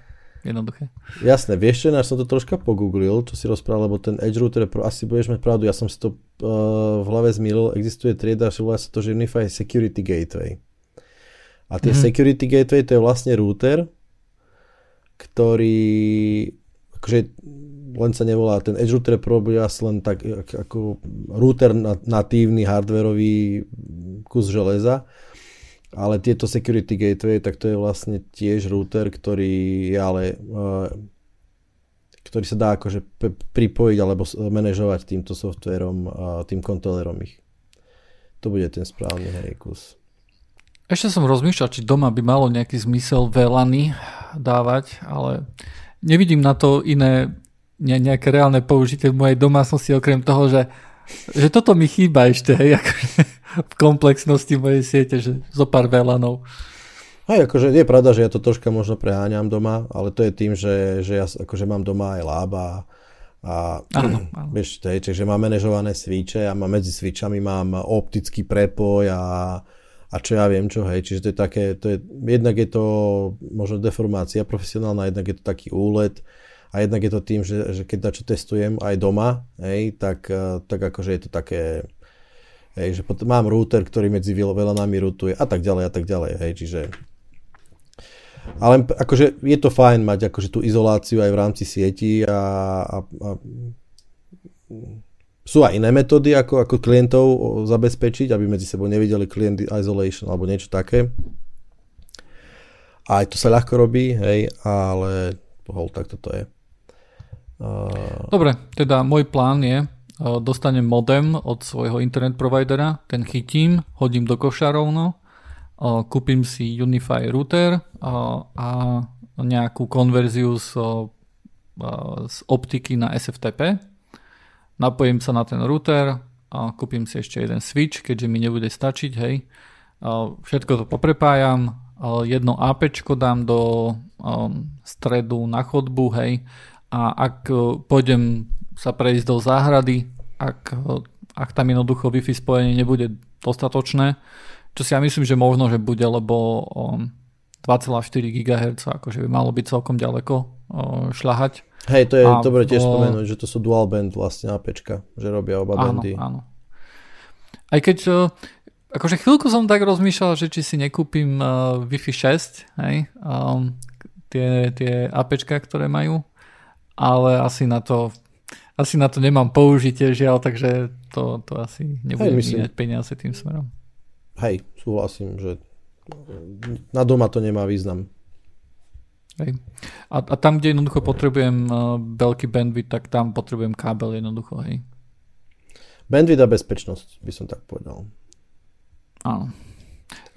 Jednoduché. Jasné, vieš čo, ja som to troška pogooglil, čo si rozprával, lebo ten Edge Router, asi budeš mať pravdu, ja som si to uh, v hlave zmilil, existuje trieda, že volá sa to, že Unify Security Gateway. A tie mm-hmm. security gateway to je vlastne router, ktorý akože len sa nevolá, ten Edge Router Pro bude asi len tak ako router natívny hardwareový kus železa, ale tieto security gateway, tak to je vlastne tiež router, ktorý je ale uh, ktorý sa dá akože pripojiť alebo manažovať týmto softverom tým kontrolerom ich. To bude ten správny hej, kus. Ešte som rozmýšľal, či doma by malo nejaký zmysel velany dávať, ale nevidím na to iné ne, nejaké reálne použitie v mojej domácnosti, okrem toho, že, že toto mi chýba ešte, hej, akože v komplexnosti mojej siete, že zo pár velanov. Hej, akože je pravda, že ja to troška možno preháňam doma, ale to je tým, že, že ja akože mám doma aj lába a áno, áno. vieš, to je, čiže mám manažované svíče a mám medzi svičami mám optický prepoj a a čo ja viem čo, hej, čiže to je také, to je, jednak je to možno deformácia profesionálna, jednak je to taký úlet a jednak je to tým, že, že keď čo testujem aj doma, hej, tak, eh, tak akože je to také, hej, že potom mám router, ktorý medzi velanami rutuje a tak ďalej a tak ďalej, hej, čiže ale akože je to fajn mať akože tú izoláciu aj v rámci sieti a, a, a sú aj iné metódy, ako, ako klientov zabezpečiť, aby medzi sebou nevideli client isolation alebo niečo také. Aj to sa ľahko robí, hej, ale hol, tak toto je. Uh... Dobre, teda môj plán je, dostanem modem od svojho internet providera, ten chytím, hodím do koša rovno, kúpim si Unify router a nejakú konverziu z, z optiky na SFTP, napojím sa na ten router a kúpim si ešte jeden switch, keďže mi nebude stačiť, hej. Všetko to poprepájam, jedno AP dám do stredu na chodbu, hej. A ak uh, pôjdem sa prejsť do záhrady, ak, uh, ak tam jednoducho Wi-Fi spojenie nebude dostatočné, čo si ja myslím, že možno, že bude, lebo um, 2,4 GHz akože by malo byť celkom ďaleko šľahať Hej, to je a, dobre tiež spomenúť, že to sú dual band vlastne APčka, že robia oba áno, bandy. Áno. Aj keď akože chvíľku som tak rozmýšľal, že či si nekúpim uh, Wi-Fi 6, hej, um, tie, tie APčka, ktoré majú, ale asi na to asi na to nemám použitie, žiaľ, takže to, to asi nebude hey, peniaze tým smerom. Hej, súhlasím, že na doma to nemá význam. Hej. A, a tam, kde jednoducho potrebujem uh, veľký bandwidth, tak tam potrebujem kábel jednoducho, hej. Bandwidth a bezpečnosť, by som tak povedal. Áno.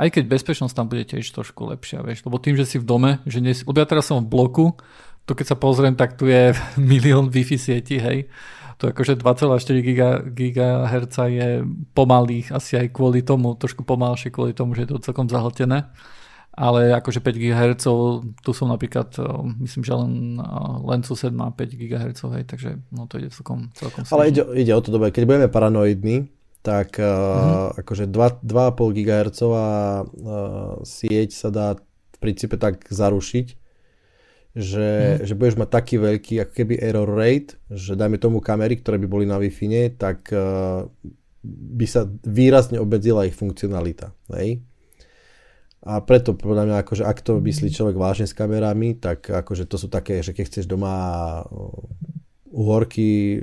Aj keď bezpečnosť tam bude tiež trošku lepšia, vieš, lebo tým, že si v dome, že nie, lebo ja teraz som v bloku, to keď sa pozriem, tak tu je milión Wi-Fi sieti, hej. To akože 2,4 GHz je pomalých, asi aj kvôli tomu, trošku pomalšie kvôli tomu, že je to celkom zahltené. Ale akože 5 GHz, tu som napríklad, eh, myslím, že len, eh, len sused má 5 GHz, hej, takže no to ide celkom, celkom Ale ide, ide o to dobre, keď budeme paranoidní, tak uh-huh. akože 2, 2,5 GHz uh, sieť sa dá v princípe tak zarušiť, že, hmm. že budeš mať taký veľký ako keby error rate, že dajme tomu kamery, ktoré by boli na wi tak uh, by sa výrazne obmedzila ich funkcionalita. Hej? A preto podľa mňa, akože ak to myslí človek vážne s kamerami, tak akože to sú také, že keď chceš doma uhorky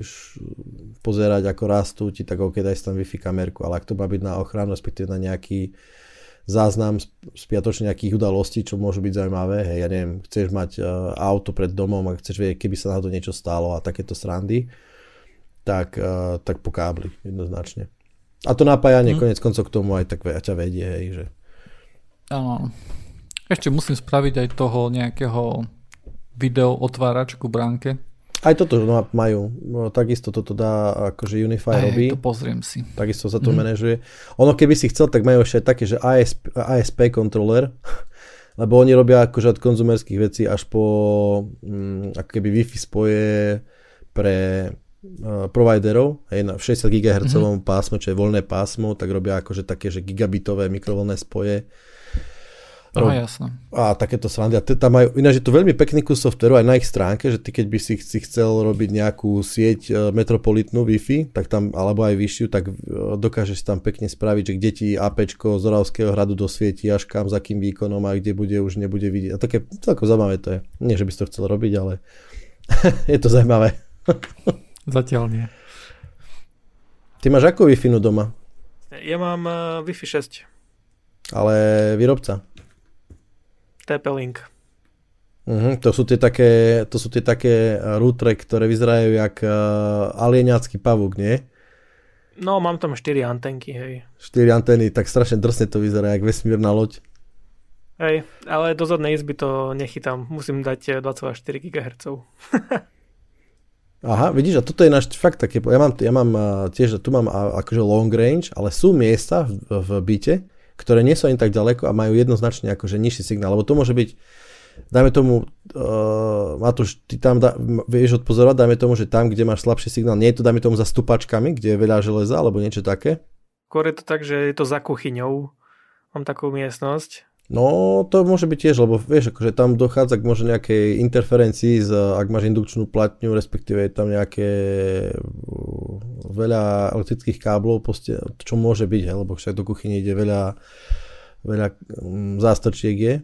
pozerať, ako rastú ti, tak ok, daj si tam Wi-Fi kamerku, ale ak to má byť na ochranu, respektíve na nejaký záznam spiatočne nejakých udalostí, čo môžu byť zaujímavé. Hej, ja neviem, chceš mať uh, auto pred domom a chceš vedieť, keby sa na to niečo stalo a takéto srandy, tak, uh, tak po kábli jednoznačne. A to napájanie hmm. konec koncov k tomu aj tak ťa vedie, hej, že... Áno. Ešte musím spraviť aj toho nejakého video otváračku bránke, aj toto no, majú. No, takisto toto dá, akože Unify Aj, robí. to pozriem si. Takisto sa to mm. manažuje. Ono keby si chcel, tak majú ešte aj také, že ASP, ASP controller, lebo oni robia akože od konzumerských vecí až po mm, ako keby Wi-Fi spoje pre uh, providerov, hej, na 60 GHz mm-hmm. pásmo, čo je voľné pásmo, tak robia akože také, že gigabitové mikrovoľné spoje No, jasno. A takéto srandy. A tam majú, ináč je to veľmi pekný kus softveru aj na ich stránke, že ty keď by si, si chcel robiť nejakú sieť e, metropolitnú Wi-Fi, tak tam, alebo aj vyššiu, tak e, dokážeš tam pekne spraviť, že kde ti AP z Oravského hradu dosvieti až kam, za kým výkonom a kde bude, už nebude vidieť. A také celkom zaujímavé to je. Nie, že by si to chcel robiť, ale je to zaujímavé. Zatiaľ nie. Ty máš ako Wi-Fi doma? Ja mám uh, Wi-Fi 6. Ale výrobca? TP-Link. Uh-huh, to sú tie také, to sú tie také routere, ktoré vyzerajú jak uh, alieniacký pavúk, nie? No, mám tam 4 antenky, hej. 4 antény, tak strašne drsne to vyzerá, jak vesmírna loď. Hej, ale do zadnej izby to nechytám. Musím dať 2,4 GHz. Aha, vidíš, a toto je náš fakt také, ja mám, ja mám tiež, tu mám akože long range, ale sú miesta v, v byte, ktoré nie sú ani tak ďaleko a majú jednoznačne akože nižší signál, lebo to môže byť dajme tomu, uh, Matúš, ty tam da, vieš odpozorovať, dajme tomu, že tam, kde máš slabší signál, nie je to, dajme tomu, za stupačkami, kde je veľa železa, alebo niečo také? Skôr je to tak, že je to za kuchyňou. Mám takú miestnosť No, to môže byť tiež, lebo vieš, akože tam dochádza k možno nejakej interferencii, z, ak máš indukčnú platňu, respektíve je tam nejaké uh, veľa elektrických káblov, poste, čo môže byť, lebo však do kuchyne ide veľa, veľa um, zástrčiek je,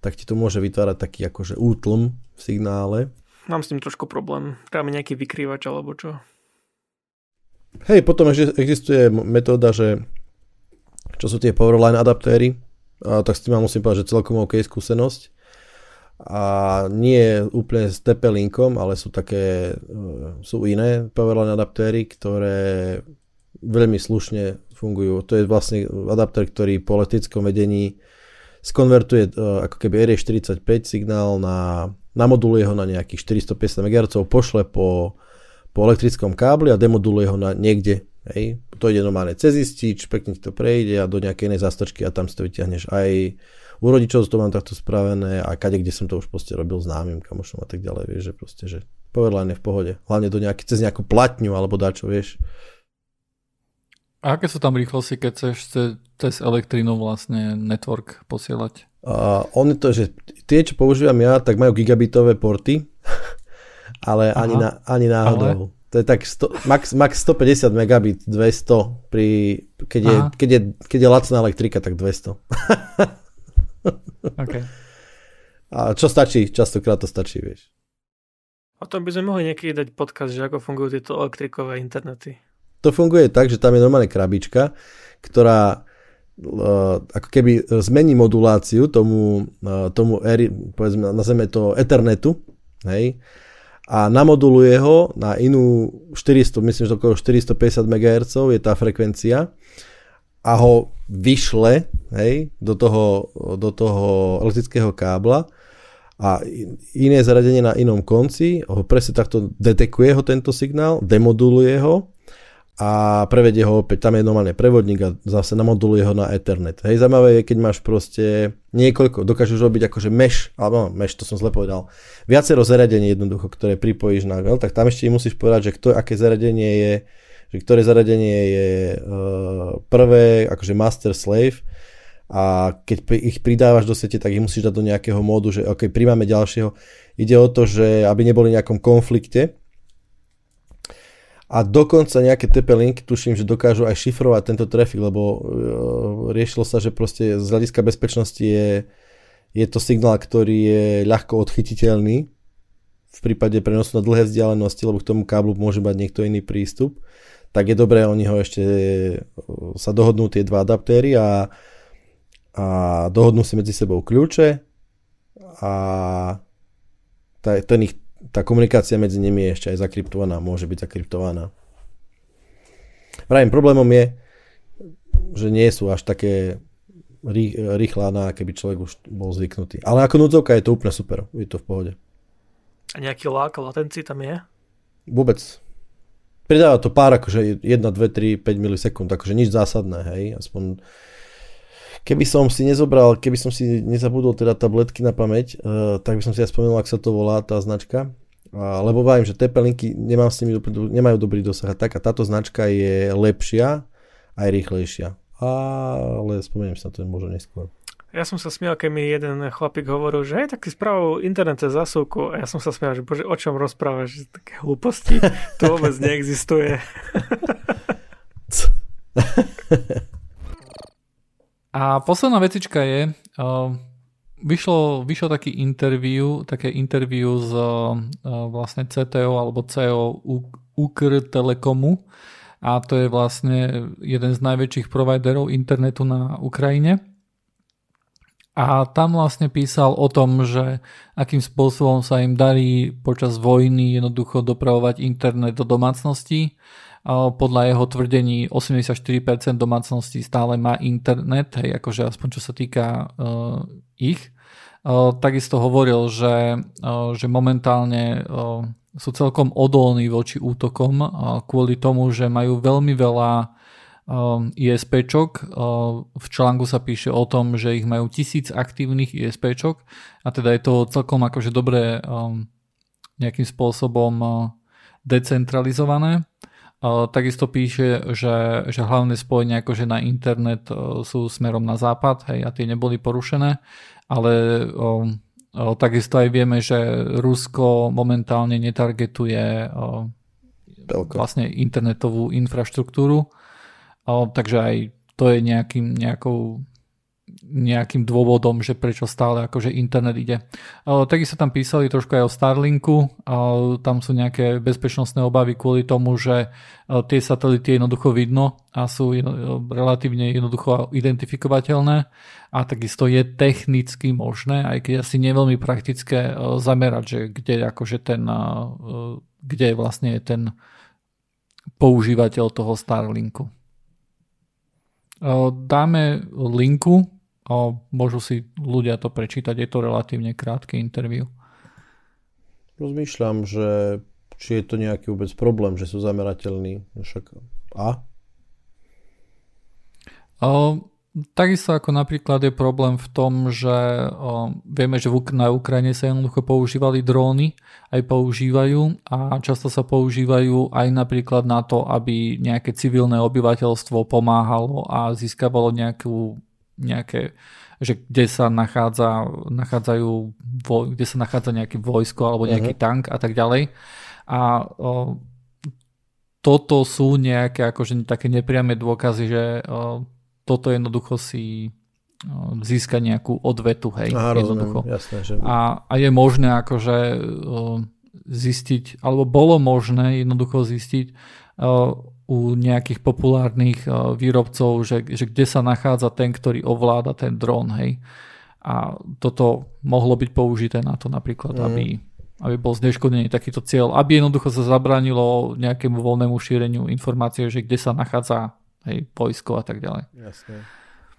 tak ti to môže vytvárať taký akože útlm v signále. Mám s tým trošku problém. Tam nejaký vykrývač alebo čo. Hej, potom existuje metóda, že čo sú tie powerline adaptéry, a tak s tým musím povedať, že celkom OK skúsenosť. A nie úplne s TP-Linkom, ale sú také, e, sú iné powerline adaptéry, ktoré veľmi slušne fungujú. To je vlastne adapter, ktorý po elektrickom vedení skonvertuje uh, ako keby RE45 signál na, namoduluje ho na nejakých 450 MHz, pošle po, po elektrickom kábli a demoduluje ho na niekde Hej, to ide normálne cez istič, pekne ti to prejde a do nejakej inej zastrčky a tam si to vyťahneš. Aj u rodičov to mám takto spravené a kade, kde som to už proste robil známym kamošom a tak ďalej, vieš, že proste, že povedľane v pohode. Hlavne do nejaký, cez nejakú platňu alebo dačo, vieš. A aké sú tam rýchlosti, keď chceš cez elektrínu vlastne network posielať? Uh, on to, že tie, čo používam ja, tak majú gigabitové porty, ale ani, na, ani náhodou. Ale? To je tak 100, max, max 150 megabit, 200, pri, keď, je, keď, je, keď je lacná elektrika, tak 200. okay. A čo stačí? Častokrát to stačí, vieš. O tom by sme mohli niekedy dať podkaz, že ako fungujú tieto elektrikové internety. To funguje tak, že tam je normálne krabička, ktorá uh, ako keby zmení moduláciu tomu, uh, tomu eri, povedzme, nazveme to Ethernetu, hej, a namoduluje ho na inú 400, myslím, že okolo 450 MHz je tá frekvencia. A ho vyšle hej, do, toho, do toho elektrického kábla. A iné zaradenie na inom konci ho presne takto detekuje ho tento signál, demoduluje ho a prevedie ho opäť, tam je normálne prevodník a zase namoduluje ho na Ethernet. Hej, zaujímavé je, keď máš proste niekoľko, dokážeš robiť akože mesh, alebo no, mesh, to som zle povedal, viacero zariadení jednoducho, ktoré pripojíš na veľ, tak tam ešte musíš povedať, že kto, aké zariadenie je, že ktoré zariadenie je uh, prvé, akože master slave a keď ich pridávaš do siete, tak ich musíš dať do nejakého módu, že ok, príjmame ďalšieho. Ide o to, že aby neboli v nejakom konflikte, a dokonca nejaké TP linky tuším, že dokážu aj šifrovať tento trafik, lebo uh, riešilo sa, že proste z hľadiska bezpečnosti je, je to signál, ktorý je ľahko odchytiteľný v prípade prenosu na dlhé vzdialenosti, lebo k tomu káblu môže mať niekto iný prístup, tak je dobré oni ho ešte uh, sa dohodnú tie dva adaptéry a, a dohodnú si medzi sebou kľúče a ten ich tá komunikácia medzi nimi je ešte aj zakryptovaná, môže byť zakryptovaná. Pravým problémom je, že nie sú až také rýchle na keby človek už bol zvyknutý. Ale ako núdzovka je to úplne super, je to v pohode. A nejaký lák, latenci tam je? Vôbec. Pridáva to pár, akože 1, 2, 3, 5 milisekúnd, akože nič zásadné, hej, aspoň Keby som si nezobral, keby som si nezabudol teda tabletky na pamäť, uh, tak by som si spomenul, ak sa to volá tá značka. Lebo viem, že TP linky nemám s nimi, nemajú dobrý dosah a tak a táto značka je lepšia aj rýchlejšia. Ale spomeniem si na to možno neskôr. Ja som sa smial, keď mi jeden chlapík hovoril, že hej, tak ty spravujú internet cez zasúku a ja som sa smial, že bože, o čom rozprávaš, že také hlúposti, to vôbec neexistuje. A posledná vecička je, uh, vyšlo, vyšlo taký interview, také interview z uh, vlastne CTO alebo CEO Ukr Telekomu a to je vlastne jeden z najväčších providerov internetu na Ukrajine. A tam vlastne písal o tom, že akým spôsobom sa im darí počas vojny jednoducho dopravovať internet do domácností podľa jeho tvrdení 84% domácností stále má internet, hej, akože aspoň čo sa týka uh, ich. Uh, takisto hovoril, že, uh, že momentálne uh, sú celkom odolní voči útokom kvôli tomu, že majú veľmi veľa ISPčok. V článku sa píše o tom, že ich majú tisíc aktívnych ISPčok a teda je to celkom akože dobré um, nejakým spôsobom decentralizované. Takisto píše, že, že hlavné spojenia akože na internet sú smerom na západ hej, a tie neboli porušené, ale o, o, takisto aj vieme, že Rusko momentálne netargetuje o, vlastne internetovú infraštruktúru, o, takže aj to je nejakým, nejakou nejakým dôvodom, že prečo stále akože internet ide. Takisto tam písali trošku aj o Starlinku, tam sú nejaké bezpečnostné obavy kvôli tomu, že tie satelity jednoducho vidno a sú relatívne jednoducho identifikovateľné a takisto je technicky možné, aj keď asi neveľmi praktické zamerať, že kde akože ten kde je vlastne ten používateľ toho Starlinku. Dáme linku môžu si ľudia to prečítať, je to relatívne krátke interview. Rozmýšľam, že či je to nejaký vôbec problém, že sú zamerateľní. Však a? O, takisto ako napríklad je problém v tom, že o, vieme, že na Ukrajine sa jednoducho používali dróny, aj používajú a často sa používajú aj napríklad na to, aby nejaké civilné obyvateľstvo pomáhalo a získavalo nejakú nejaké, že kde sa nachádza, nachádzajú, kde sa nachádza nejaké vojsko alebo nejaký uh-huh. tank a tak ďalej. A o, toto sú nejaké akože také nepriame dôkazy, že uh, toto jednoducho si uh, získa nejakú odvetu, hej. Aha, jednoducho. rozumiem, jasné, že... A, a je možné akože uh, zistiť, alebo bolo možné jednoducho zistiť u nejakých populárnych uh, výrobcov, že, že kde sa nachádza ten, ktorý ovláda ten dron, hej. A toto mohlo byť použité na to napríklad, mm. aby aby bol zneškodený takýto cieľ, aby jednoducho sa zabránilo nejakému voľnému šíreniu informácie, že kde sa nachádza hej, vojsko a tak ďalej. Jasne.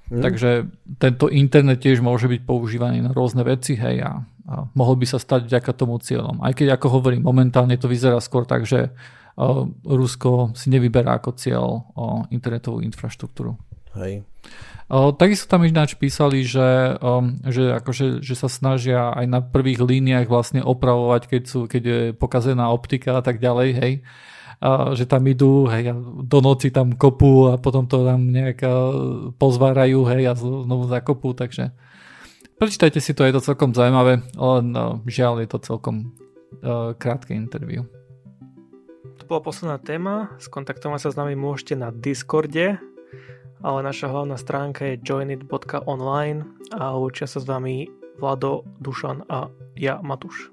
Hm. Takže tento internet tiež môže byť používaný na rôzne veci hej, a, a mohol by sa stať vďaka tomu cieľom. Aj keď, ako hovorím, momentálne to vyzerá skôr tak, že uh, Rusko si nevyberá ako cieľ internetovú infraštruktúru. Hej. Takisto tam ináč písali, že, že, akože, že sa snažia aj na prvých líniách vlastne opravovať, keď, sú, keď je pokazená optika a tak ďalej, hej. Uh, že tam idú, hej, a do noci tam kopú a potom to tam nejak pozvárajú, hej, a znovu zakopú, takže prečítajte si to, je to celkom zaujímavé, len žiaľ je to celkom uh, krátke interview. Bola posledná téma, skontaktovať sa s nami môžete na Discorde, ale naša hlavná stránka je joinit.online a učia sa s vami Vlado, Dušan a ja, Matúš.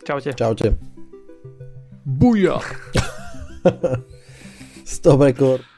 Čaute. Čaute. Buja! Stop record.